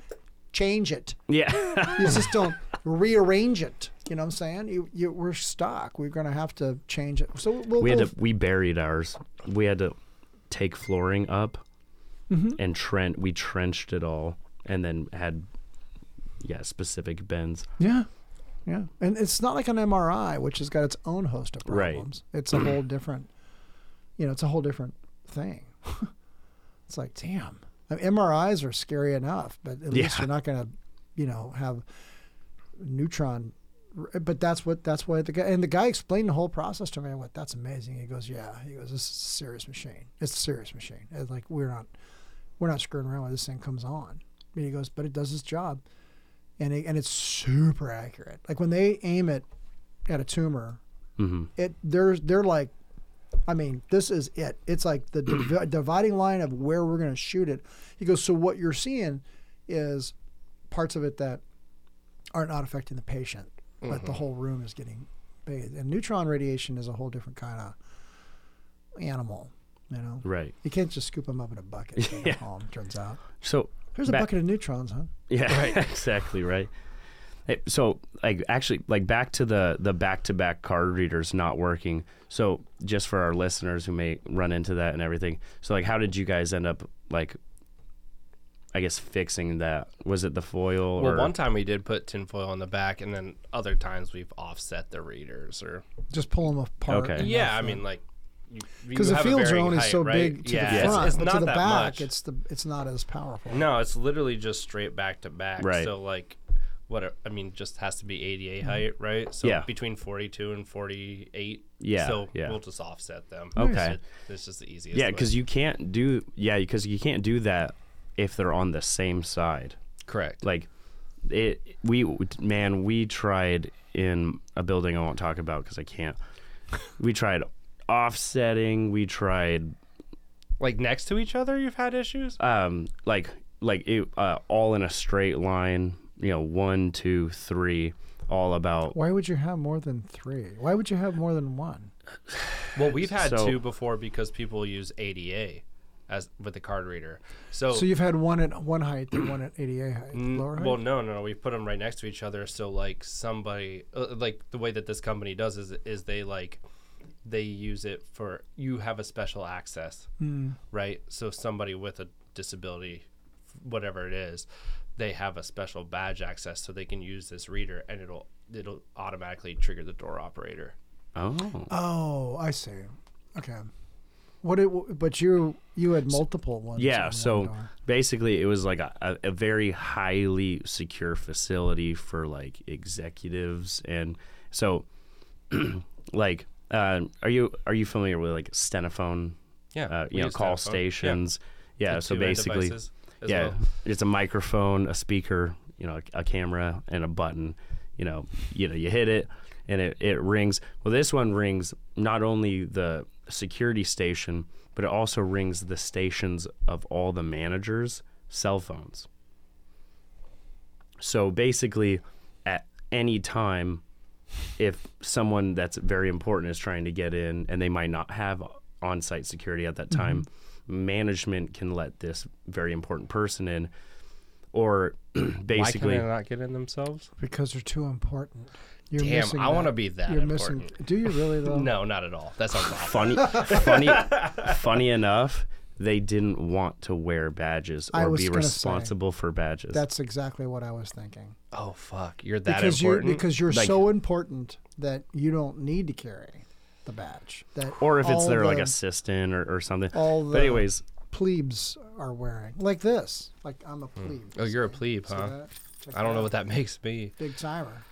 change it. Yeah. You just don't rearrange it." You know what I'm saying? You, you, we're stuck. We're gonna have to change it. So we'll, we had we'll- to we buried ours. We had to take flooring up Mm-hmm. and trent we trenched it all and then had yeah, specific bends. Yeah. Yeah. And it's not like an MRI, which has got its own host of problems. Right. It's a whole different, you know, it's a whole different thing. it's like, damn. I mean, MRIs are scary enough, but at least you're not going to, you know, have neutron. But that's what, that's why the guy, and the guy explained the whole process to me. I went, that's amazing. He goes, yeah. He goes, this is a serious machine. It's a serious machine. It's like, we're not, we're not screwing around when this thing comes on. And he goes, but it does its job and it, and it's super accurate. Like when they aim it at a tumor, hmm it they're they're like, I mean, this is it. It's like the divi- dividing line of where we're going to shoot it. He goes, so what you're seeing is parts of it that are not affecting the patient, but the whole room is getting bathed. And neutron radiation is a whole different kind of animal. You know, Right. you can't just scoop them up in a bucket and take home. Turns out, So here's a Back- bucket of neutrons, huh? Yeah, exactly right. Hey, So, like, actually, like back to the the back to back card readers not working. So, just for our listeners who may run into that and everything. So, like, how did you guys end up like? I guess fixing that was it the foil Well, or one time we did put tinfoil on the back, and then other times we've offset the readers or. Just pull them apart. Okay. Yeah, I mean, like. You- you because the have a field varying drone is so right? big to yeah, the front, it's, but not to the that back, much. it's the it's not as powerful. No, it's literally just straight back to back. Right. So like, what a- I mean, just has to be ADA mm-hmm. height, right? So Yeah. between forty-two and forty-eight. Yeah, So yeah. we'll just offset them. Okay. It- It's just the easiest. yeah, because you can't do yeah because you can't do that if they're on the same side. correct. like it we man we tried in a building i won't talk about because i can't we tried offsetting we tried Like next to each other, you've had issues. um like like it uh, all in a straight line you know one two three all about Why would you have more than three? Why would you have more than one? Well, we've had So- two before because people use ADA as with the card reader. So, So you've had one at one height and one at ADA height, Mm, lower height. well, no, no, no. We put them right next to each other. So like somebody, uh, like the way that this company does is, is they like they use it for you have a special access, hmm. right? So somebody with a disability, whatever it is, they have a special badge access, so they can use this reader, and it'll it'll automatically trigger the door operator. Oh. Oh, I see. Okay. What it? But you you had multiple ones. Yeah, on so basically it was like a, a, a very highly secure facility for like executives and so like uh, are you are you familiar with like Stentofon Yeah, uh, you know call. Yeah. stations yeah, The so basically yeah well. it's a microphone a speaker you know a, a camera and a button you know you know you hit it and it, it rings well this one rings not only the security station but it also rings the stations of all the managers cell phones so basically at any time if someone that's very important is trying to get in and they might not have on-site security at that mm-hmm. time management can let this very important person in or Why basically can they not get in themselves? because they're too important. You're Damn, missing I want to be that You're important. missing. Do you really though? No, not at all. That sounds awful. funny funny funny enough they didn't want to wear badges I or was be gonna responsible for badges That's exactly what I was thinking. Oh fuck, you're that because important. you because you're Like- so important that you don't need to carry the badge. That or if it's all their like assistant or, or something all the but anyways plebes are wearing like this. Like I'm a hmm. plebe. oh, you're a plebe, huh? that? I don't know what that makes me. big timer.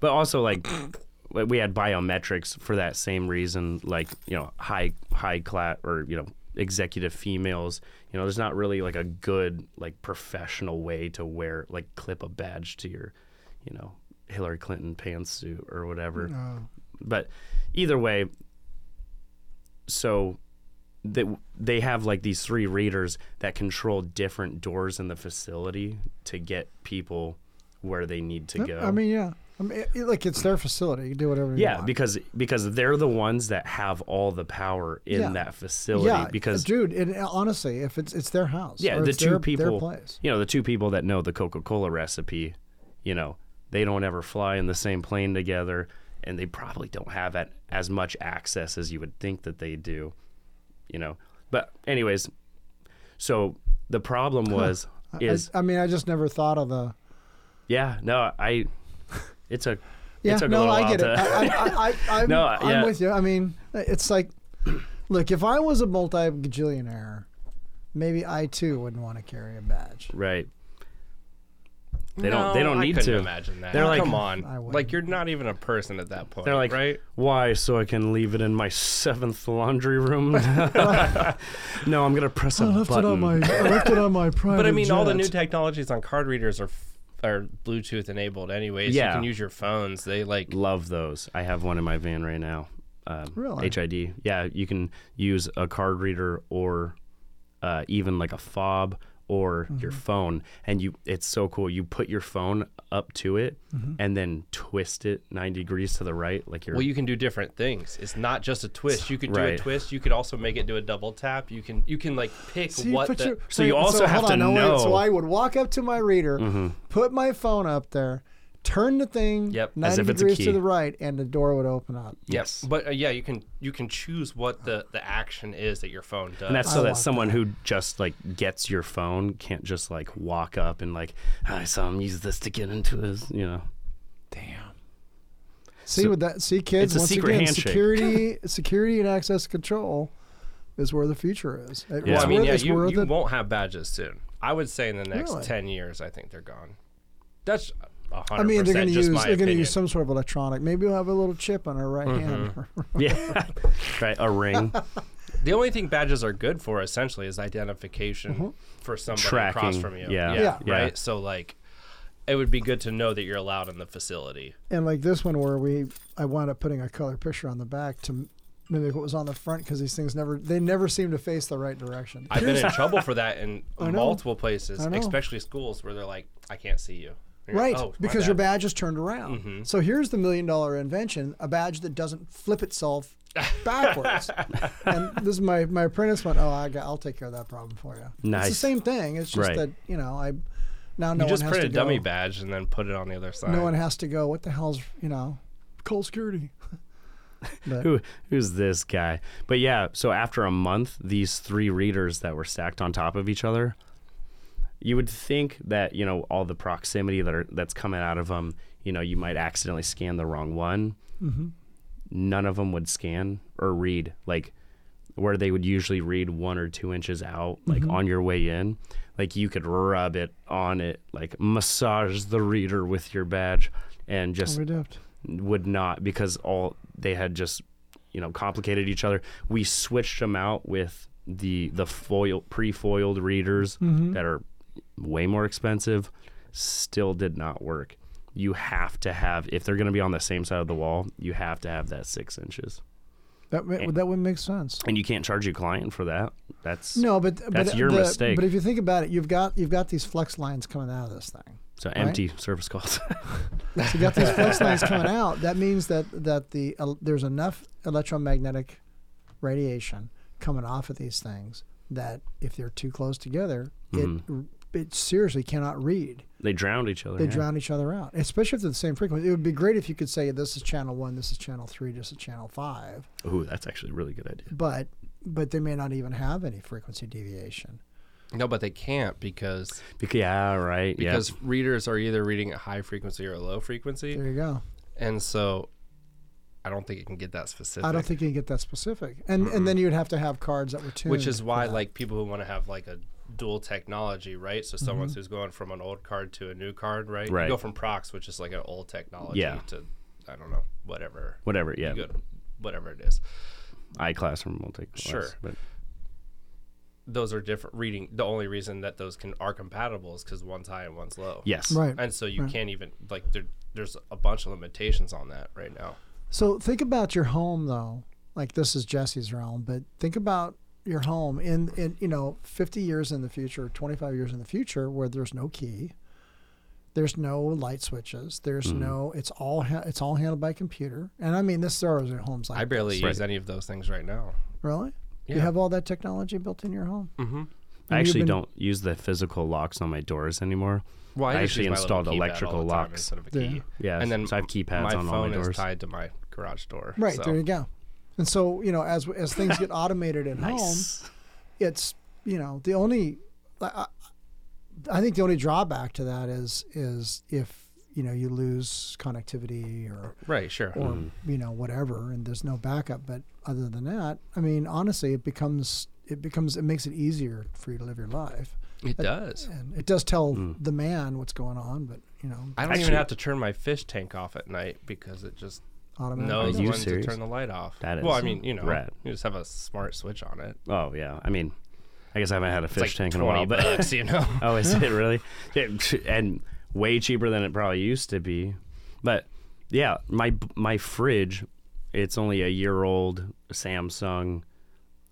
But also like we- had biometrics for that same reason, like, you know, high high class or, you know, executive females. You know, there's not really like a good like professional way to wear like clip a badge to your, you know, Hillary Clinton pantsuit or whatever. Oh. But either way, so they, they have like these three readers that control different doors in the facility to get people where they need to go. I mean, yeah. I mean, it, like it's their facility. You can do whatever you Yeah, want. because because they're the ones that have all the power in Yeah. that facility. yeah, because dude, and uh, honestly, if it's it's their house, yeah, the it's two their, their people, place. you know, the two people that know the Coca Cola recipe, you know, they don't ever fly in the same plane together, and they probably don't have at, as much access as you would think that they do, you know. But anyways, so the problem was I- is I, I mean, I just never thought of the. yeah no I it's a Yeah, it took a no, little I while get it. to- I, I, I, I'm, No, I'm with you. I mean, it's like, look, if I was a multi-gajillionaire, maybe I too wouldn't want to carry a badge. right. They don't. They don't need couldn't to. Imagine that. They're like- come on, like you're not even a person at that point. They're like, right? why? So I can leave it in my seventh laundry room? no, I'm gonna press a I left button. it on my. I left it on my private. But I mean, all the new technologies on card readers are f- are Bluetooth enabled, anyways. Yeah. You can use your phones. They like Love those. I have one in my van right now. Um, Really? HID. Yeah, you can use a card reader or uh, even like a fob or Mm-hmm. your phone, and you. It's so cool. You put your phone up to it Mm-hmm. and then twist it 90 degrees to the right, like you're. Well, you can do different things. It's not just a twist. You could do a twist. You could also make it do a double tap. You can you can like pick See, what the. your- So you wait, also have hold to no, know- Mm-hmm. So I would walk up to my reader, put my phone up there, turn the thing Yep. As 90 if it's a degrees key. to the right, and the door would open up. yes. But uh, yeah, you can you can choose what the the action is that your phone does. And that's I so that want someone who just like gets your phone can't just like walk up and like I saw him use this to get into his, you know. Damn. See So- with that. See, kids. It's a once secret again, handshake. security, security, and access control is where the future is. It- Yeah. well, I mean, yeah, you, you won't have badges soon. I would say in the next Really? ten years, I think they're gone. That's a hundred I mean, they're going to use they're going to use some sort of electronic. Maybe we'll have a little chip on our right hand. Mm-hmm. Yeah. right, a ring. The only thing badges are good for essentially is identification mm-hmm. for somebody across from you. yeah, Yeah. yeah. Right. So like, it would be good to know that you're allowed in the facility. and like this one where we, I wound up putting a color picture on the back to mimic what was on the front because these things never they never seem to face the right direction. I've been in trouble for that in multiple places, especially schools where they're like, "I can't see you." You're Right, like, "Oh, because your badge is turned around. Mm-hmm. So here's the million dollar invention: a badge that doesn't flip itself backwards. and this is my my apprentice went, "Oh, I got, I'll take care of that problem for you." It's the same thing. It's just Right. that you know I now no you just one has print to a dummy badge and then put it on the other side. No one has to go. What the hell's you know, call security. Who who's this guy? But yeah, so after a month, these three readers that were stacked on top of each other, you would think that you know all the proximity that are that's coming out of them. You know, you might accidentally scan the wrong one. Mhm. None of them would scan or read like where they would usually read one or two inches out, like Mhm. on your way in. Like you could rub it on it, like massage the reader with your badge, and just would not because all they had just you know complicated each other. We switched them out with the the foil pre-foiled readers Mhm. that are way more expensive. Still did not work. You have to have if they're going to be on the same side of the wall. You have to have that six inches, That ma- that would make sense. and you can't charge your client for that. That's No, but That's but your the- mistake. But if you think about it, you've got you've got these flex lines coming out of this thing. so empty service calls. So you got these flex lines coming out. That means that that the uh, there's enough electromagnetic radiation coming off of these things that if they're too close together, it it seriously cannot read. they drowned each other. They yeah. drown each other out, especially if they're the same frequency. It would be great if you could say this is channel one, this is channel three, this is channel five, Ooh, that's actually a really good idea. but but they may not even have any frequency deviation. No, but they can't because Bec- yeah, right. Yeah. because readers are either reading at high frequency or low frequency, There you go. and so I don't think it can get that specific. I don't think you can get that specific, and and then you would have to have cards that were tuned. which is why like people who want to have like a dual technology right so someone Mm-hmm. who's going from an old card to a new card right, Right. you go from prox which is like an old technology Yeah. to i don't know whatever Whatever. Yeah. go whatever it is iCLASS from multi. Sure. But those are different reading the only reason that those can are compatible is because one's high and one's low yes. right. and so you Right. can't even like there, there's a bunch of limitations on that right now So think about your home though. Like this is Jesse's realm, but think about your home in in you know 50 years in the future, 25 years in the future where there's no key. There's no light switches. There's Mm-hmm. no it's all ha- it's all handled by computer. And I mean this there are homes like i barely this. use any of those things right now Really? You have all that technology built in your home? mm-hmm. I actually been- don't use the physical locks on my doors anymore. well I just actually use my little installed electrical locks. instead of a Yeah. key Yeah. and then so I have keypads my on all phone my is doors. tied to my garage door Right, so. there you go. And so, you know, as as things get automated at home, it's you know the only I, I think the only drawback to that is is if you know you lose connectivity or right sure. or Mm-hmm. you know whatever and there's no backup. But other than that i mean honestly it becomes it becomes it makes it easier for you to live your life. It does. and it does tell Mm. the man what's going on but you know. I don't even have to turn my fish tank off at night because it just automatically knows Are you when serious? to turn the light off. That well, I mean, you know, rad. you just have a smart switch on it. Oh yeah. I mean, I guess I haven't had a fish like tank in a while, but bucks, you know. oh, is it really? Yeah, and way cheaper than it probably used to be. But yeah, my my fridge, it's only a year old Samsung.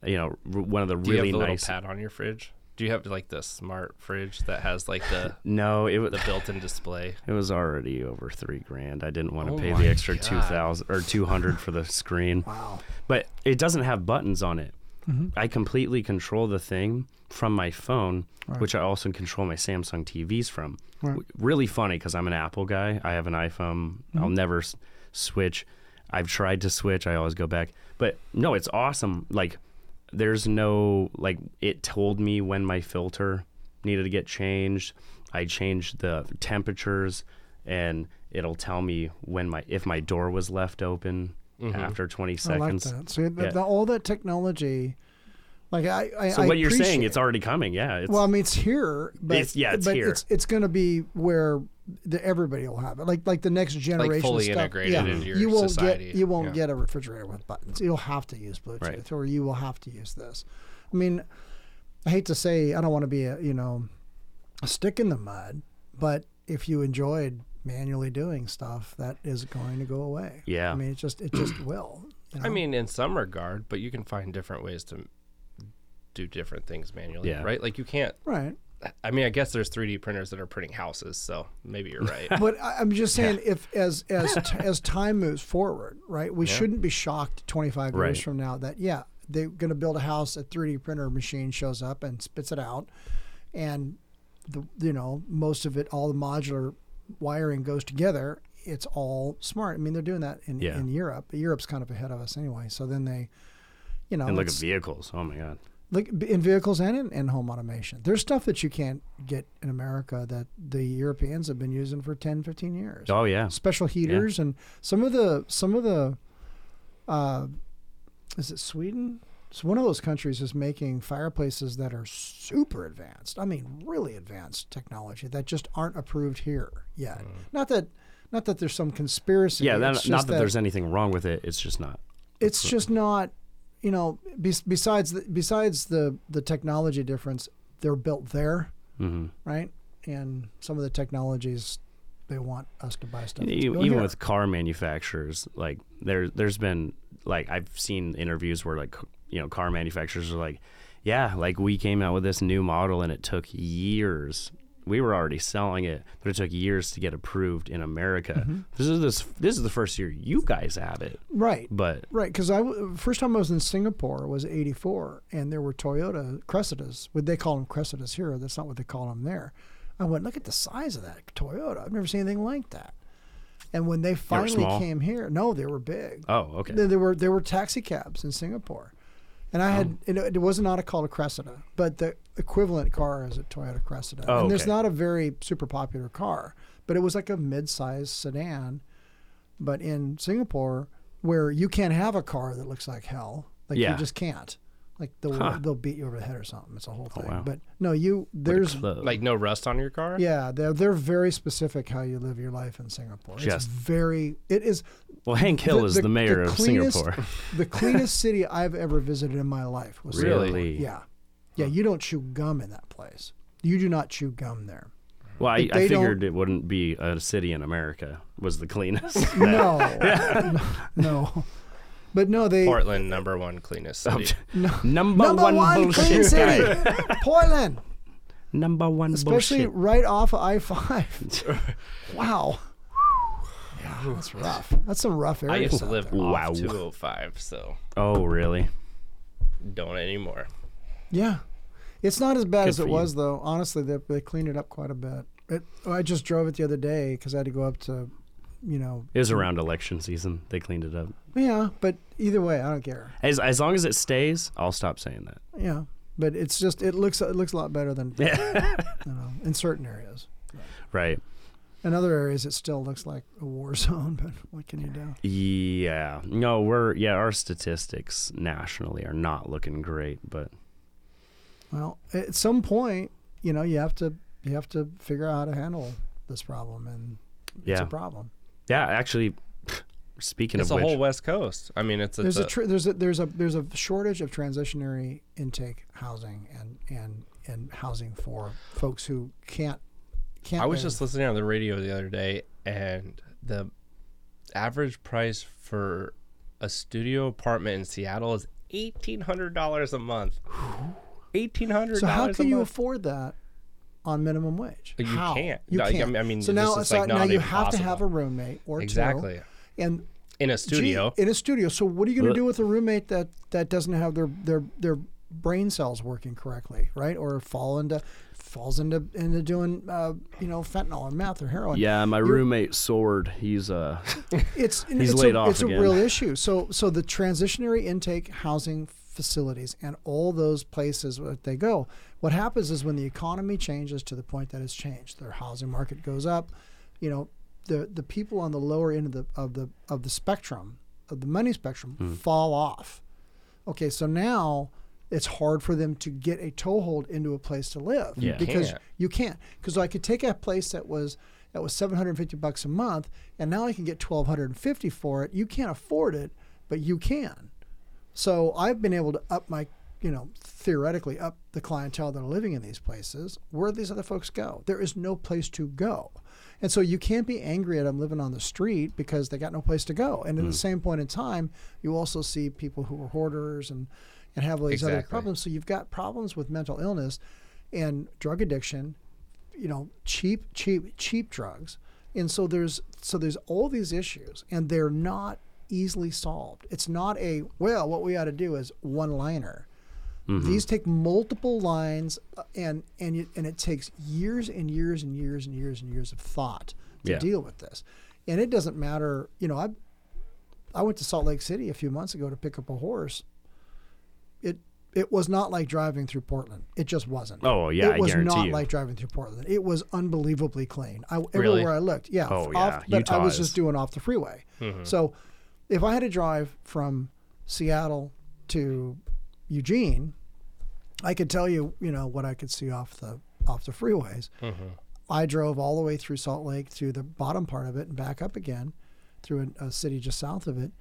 You know, one of the Do you really have the little nice. pad on your fridge? Do you have like the smart fridge that has like the No, it was the built-in display? it was already over three grand. I didn't want to Oh pay the extra God. two thousand or two hundred for the screen. wow But it doesn't have buttons on it. Mm-hmm. I completely control the thing from my phone, Right. which I also control my Samsung TVs from. Right. Really funny because I'm an Apple guy. I have an iPhone. I'll Mm-hmm. never s- switch. I've tried to switch. I always go back. But no, it's awesome. Like, there's no, like, it told me when my filter needed to get changed. I changed the temperatures and it'll tell me when my, if my door was left open mm-hmm. after 20 seconds. i like that so the, Yeah. the, all that technology like i i So I what you're saying, it's already coming. Yeah. It's, well, I mean, it's here, but It's- yeah, it's but here. It's it's going to be where the, everybody will have it, like like the next generation, like fully stuff. integrated yeah. into your you won't society. get you won't Yeah. get a refrigerator with buttons. You'll have to use Bluetooth, Right. or you will have to use this. I mean, I hate to say, I don't want to be a you know a stick in the mud, but if you enjoyed manually doing stuff, that is going to go away. Yeah. I mean, it just it just will. you I mean, in some regard, but you can find different ways to do different things manually, Yeah. right? Like you can't. right. I mean, I guess there's 3D printers that are printing houses, so maybe you're right. But I'm just saying, if as as t- as time moves forward, right, we Yeah. shouldn't be shocked 25 Right. years from now that yeah, they're going to build a house, a 3D printer machine shows up and spits it out, and the you know most of it, all the modular wiring goes together, it's all smart. I mean, they're doing that in, Yeah. in Europe. Europe's kind of ahead of us anyway. So then they, you know, and look at vehicles. Oh my god. Like in vehicles and in, in home automation. There's stuff that you can't get in America that the Europeans have been using for 10, 15 years. Oh yeah. Special heaters and some of the some of the uh, is it Sweden? So one of those countries is making fireplaces that are super advanced. I mean, really advanced technology that just aren't approved here yet. Not that not that there's some conspiracy. Yeah, that, not just that, there's anything wrong with it. It's just not. it's just not you know bes- besides the, besides the the technology difference they're built there hmm right and some of the technologies they want us to buy stuff Even, with car manufacturers, like there, there's been like I've seen interviews where like you know car manufacturers are like, yeah, like we came out with this new model and it took years. We were already selling it, but it took years to get approved in America. Mm-hmm. This is this this is the first year you guys have it, right. But right because I first time i was in singapore was 84 and there were toyota cressidas. Would they call them cressidas here that's not what they call them there. I went look at the size of that toyota. I've never seen anything like that. And when they finally small? came here no they were big. Oh okay, There, there were there were taxi cabs in Singapore, and I Oh. had it, it was not a called a Cressida, but the equivalent car is a Toyota Cressida. Oh, and there's okay. not a very super popular car, but it was like a mid-sized sedan. But in Singapore, where you can't have a car that looks like hell, like Yeah. you just can't. Like they'll Huh. they'll beat you over the head or something. It's a whole Oh, thing. wow. But no, you there's Close. Like no rust on your car. yeah they're they're very specific how you live your life in Singapore. It's Yes. very it is well, Hank Hill is the, mayor of cleanest- Singapore. the cleanest city I've ever visited in my life was Really? Singapore. Yeah, yeah. You don't chew gum in that place. You do not chew gum there. Well, I, I figured it wouldn't be a city in America was the cleanest. No, no. But no, they Portland, number one cleanest city. no. Number, number one, one bullshit clean city. Portland, Number one especially bullshit. right off of I five. wow. Yeah, that's rough. That's some rough area. I used to live there. Wow. off 205, so Oh, really? don't anymore. Yeah, it's not as bad Good as it you. was though. Honestly, they, they cleaned it up quite a bit. It, I just drove it the other day because I had to go up to, you know. It was around election season. They cleaned it up. Yeah, but either way, I don't care. As as long as it stays, I'll stop saying that. Yeah, but it's just it looks it looks a lot better than Yeah. you know in certain areas. Right. In other areas, it still looks like a war zone. But what can you do? Yeah. No, we're yeah, our statistics nationally are not looking great, but Well, at some point, you know, you have to you have to figure out how to handle this problem, and it's Yeah. a problem. yeah, actually speaking It's of the which whole West Coast. I mean, it's, it's There's a, a, tr- there's a there's a there's a shortage of transitionary intake housing and and and housing for folks who can't can't. I was live. just listening on the radio the other day, and the average price for a studio apartment in Seattle is eighteen hundred dollars a month. Eighteen hundred So how can you month. afford that on minimum wage? You How? can't. You No, can't. I mean, so this now, is, so like, now not you even have to have a roommate or exactly two, and in a gee, studio. in a studio. So what are you going to do with a roommate that that doesn't have their their their brain cells working correctly, right? Or fall into falls into into doing uh, you know fentanyl or meth or heroin. Yeah, my You're- roommate Sword, he's uh it's He's it's laid a, off it's again. a real issue. So so the transitionary intake housing facilities and all those places that they go, what happens is when the economy changes to the point that it's changed, their housing market goes up, you know, the the people on the lower end of the of the of the spectrum, of the money spectrum, Hmm. fall off. Okay, so now it's hard for them to get a toehold into a place to live Yeah. because Can't. you can't. Because I could take a place that was that was 750 bucks a month, and now I can get 1250 for it. You can't afford it, but you can. So I've been able to up my, you know, theoretically up the clientele that are living in these places. Where do these other folks go? There is no place to go. And so you can't be angry at them living on the street because they got no place to go. And at the hmm. same point in time, you also see people who are hoarders and, and have all these other problems. So you've got problems with mental illness and drug addiction, you know, cheap, cheap, cheap drugs. And so there's so there's all these issues and they're not easily solved. It's not a well, what we ought to do is one liner. These take multiple lines, uh, and and it, and it takes years and years and years and years and years of thought to Yeah. deal with this. and it doesn't matter. You know, I I went to Salt Lake City a few months ago to pick up a horse. It it was not like driving through Portland. It just wasn't. Oh, yeah, it was not you. like driving through Portland. It was unbelievably clean. I, Really? Everywhere I looked, yeah. Oh, off- yeah. but I was is- just doing off the freeway. So, if I had to drive from Seattle to Eugene, I could tell you, you know, what I could see off the off the freeways. Mm-hmm. I drove all the way through Salt Lake, through the bottom part of it, and back up again through a, a city just south of it,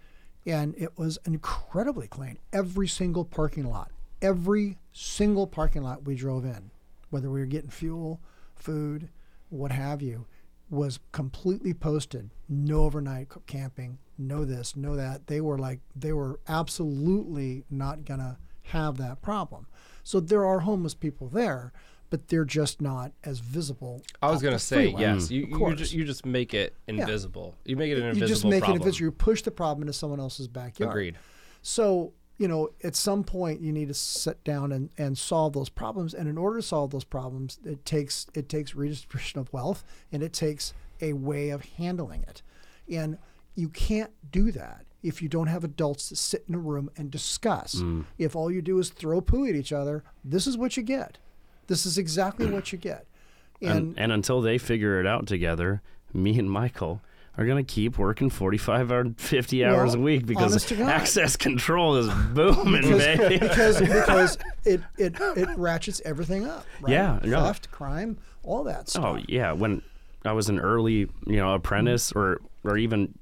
and it was incredibly clean. Every single parking lot, every single parking lot we drove in, whether we were getting fuel, food, what have you, was completely posted. No overnight camping, no this, know that. They were like, they were absolutely not gonna have that problem. So there are homeless people there, but they're just not as visible. I was gonna say freeway. yes. You you just, you just make it invisible. You make it an invisible you just make problem. it invisible. You push the problem into someone else's backyard. Agreed. So, you know, at some point you need to sit down and, and solve those problems. And in order to solve those problems, it takes it takes redistribution of wealth and it takes a way of handling it. And you can't do that if you don't have adults that sit in a room and discuss. Mm. If all you do is throw poo at each other, this is what you get. This is exactly what you get. And, And, and until they figure it out together, me and Michael are going to keep working 45 or 50 hours Well, a week because to access control is booming, because, baby. because because it, it it ratchets everything up. Right? Yeah, theft, crime, all that oh, stuff. Oh yeah, when I was an early, you know, apprentice or or even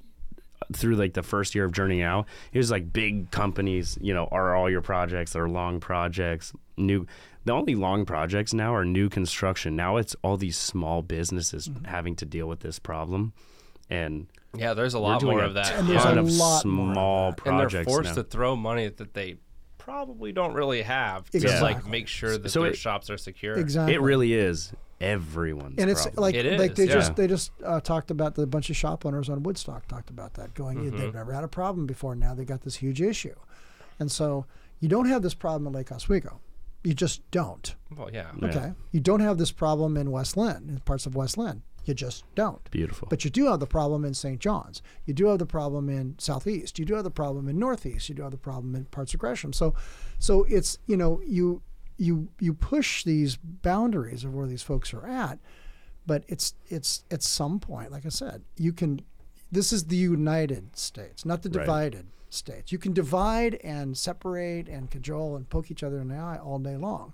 through like the first year of journeying out, it was like big companies, you know, are all your projects, they're long projects, new the only long projects now are new construction. Now it's all these small businesses Mm-hmm. having to deal with this problem. And Yeah, there's a lot more a of that. And there's a of lot more of small that. and they're forced now. to throw money that they probably don't really have to like make sure that So their it- shops are secure. exactly. It really is everyone's problem. and it's problem. like It like is, they yeah. just they just uh, talked about the bunch of shop owners on Woodstock talked about that going Mm-hmm. they've never had a problem before now they got this huge issue, and so you don't have this problem in Lake Oswego, you just don't. Well, yeah. Yeah. Okay, you don't have this problem in West Linn in parts of West Linn, you just don't. beautiful. But you do have the problem in St. John's. You do have the problem in Southeast. You do have the problem in Northeast. You do have the problem in parts of Gresham. So, so it's you know you you you push these boundaries of where these folks are at, but it's it's at some point, like I said, you can. This is the United States, not the Right. divided states. You can divide and separate and cajole and poke each other in the eye all day long.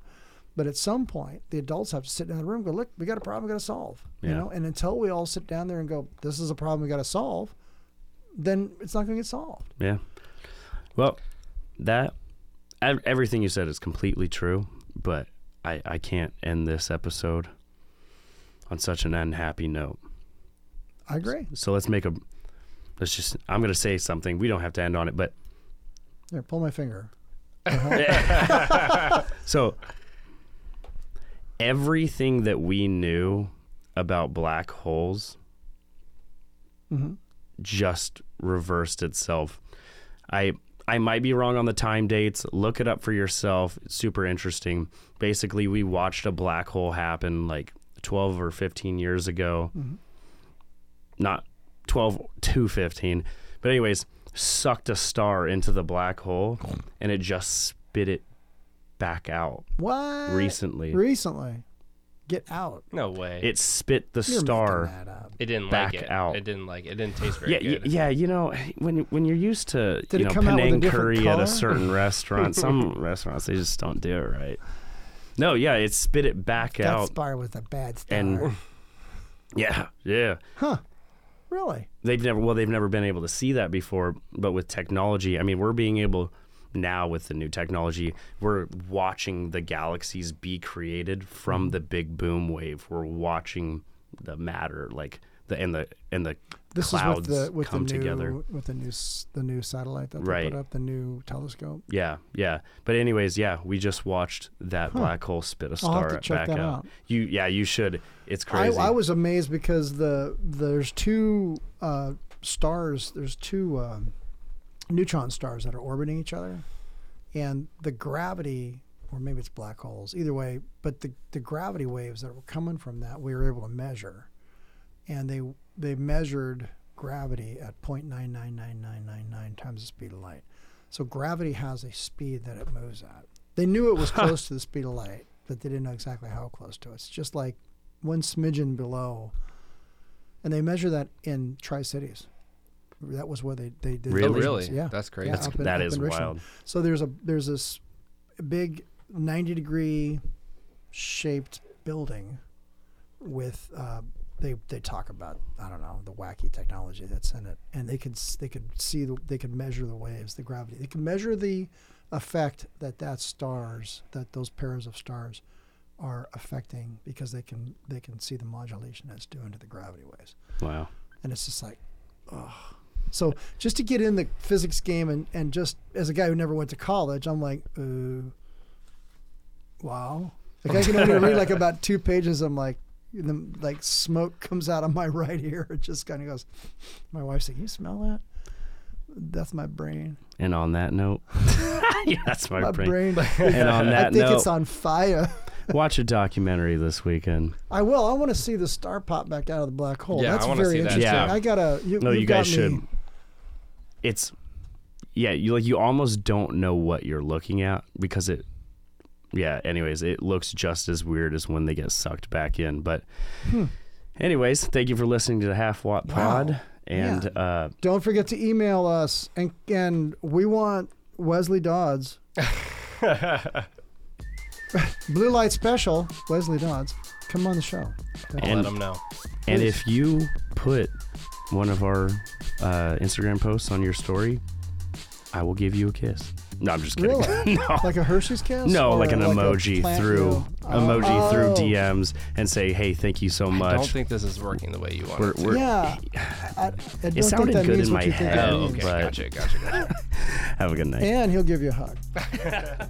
But at some point, the adults have to sit in the room and go, look, we got a problem we got to solve. You know, and until we all sit down there and go, this is a problem we got to solve, then it's not going to get solved. Yeah. Well, that everything you said is completely true, but I I can't end this episode on such an unhappy note. I agree. So let's make a let's just I'm going to say something. We don't have to end on it, but Here, pull my finger. so everything that we knew about black holes Mhm. just reversed itself. I I might be wrong on the time dates. Look it up for yourself. It's super interesting. Basically, we watched a black hole happen like 12 or 15 years ago. Mm-hmm. Not 12 to 15. But anyways, sucked a star into the black hole and it just spit it back out What? recently. Recently. Get out. No way. It spit the You're star. that up. it didn't back like it. out. It didn't like it. It didn't taste very Yeah, y- good. yeah, you know, when when you're used to Did you know come out with a Penang different curry at color? a certain restaurant, some restaurants they just don't do it right. No, yeah, it spit it back That out, star was a bad star. and yeah, yeah. huh. Really? They've never well, they've never been able to see that before, but with technology, I mean, we're being able now with the new technology, we're watching the galaxies be created from Mm-hmm. the big boom wave. We're watching the matter like the and the and the This clouds is with the with come the new together. with the new the new satellite that they put up, the new telescope. Yeah, yeah. But anyways, yeah, we just watched that black hole spit a star back out. out. You, yeah, you should. It's I, crazy. I was amazed because the there's two uh, stars. There's two um, neutron stars that are orbiting each other, and the gravity, or maybe it's black holes. Either way, but the the gravity waves that were coming from that we were able to measure, and they they measured gravity at 0.999999 times the speed of light. So gravity has a speed that it moves at. They knew it was close to the speed of light, but they didn't know exactly how close to it. It's just like one smidgen below. And they measure that in Tri Cities. That was where they, they did Really? Oh, the really? Yeah. That's crazy. Yeah, That's, in- that up is wild. So there's a there's this big 90 degree shaped building with uh, they they talk about I don't know the wacky technology that's in it, and they could they could see the, they could measure the waves, the gravity. They could measure the effect that that stars that those pairs of stars are affecting because they can they can see the modulation that's doing to the gravity waves Wow. and it's just like, oh. So just to get in the physics game and, and just as a guy who never went to college, I'm like, uh, wow. Like I can only read like about two pages. I'm like, and then like smoke comes out of my right ear. It just kind of goes. My wife's like, you smell that? That's my brain. And on that note, yeah, that's my, My brain. brain. And on I that think note, it's on fire. watch a documentary this weekend. I will. I want to see the star pop back out of the black hole. Yeah, I That's wanna very see that, interesting. too. I gotta. You, No, you've you guys got me- should. It's yeah, you like you almost don't know what you're looking at because it yeah, anyways, it looks just as weird as when they get sucked back in. But Hmm. anyways, thank you for listening to the Half Watt Wow. Pod. And uh Don't forget to email us, and and we want Wesley Dodds. Blue Light Special, Wesley Dodds, come on the show. I'll And- let them know. and Please. if you put one of our uh, Instagram posts on your story, I will give you a kiss. No, I'm just kidding. Really? no. Like a Hershey's kiss? No, like an a emoji through you- emoji through Oh. DMs and say, "Hey, thank you so much." I don't think this is working the way you want We're- it to. we're- Yeah, I, I don't It sounded think that good means in my you head, Oh, okay. but- Gotcha, gotcha, gotcha. Have a good night. And he'll give you a hug.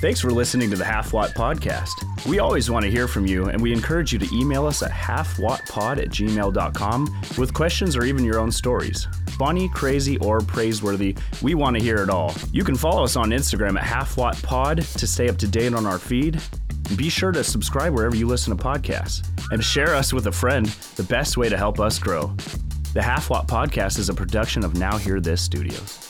Thanks for listening to the Half Watt Podcast. We always want to hear from you, and we encourage you to email us at halfwattpod at gmail.com with questions or even your own stories. Funny, crazy, or praiseworthy, we want to hear it all. You can follow us on Instagram at halfwattpod to stay up to date on our feed. Be sure to subscribe wherever you listen to podcasts. And share us with a friend, the best way to help us grow. The Half Watt Podcast is a production of Now Hear This Studios.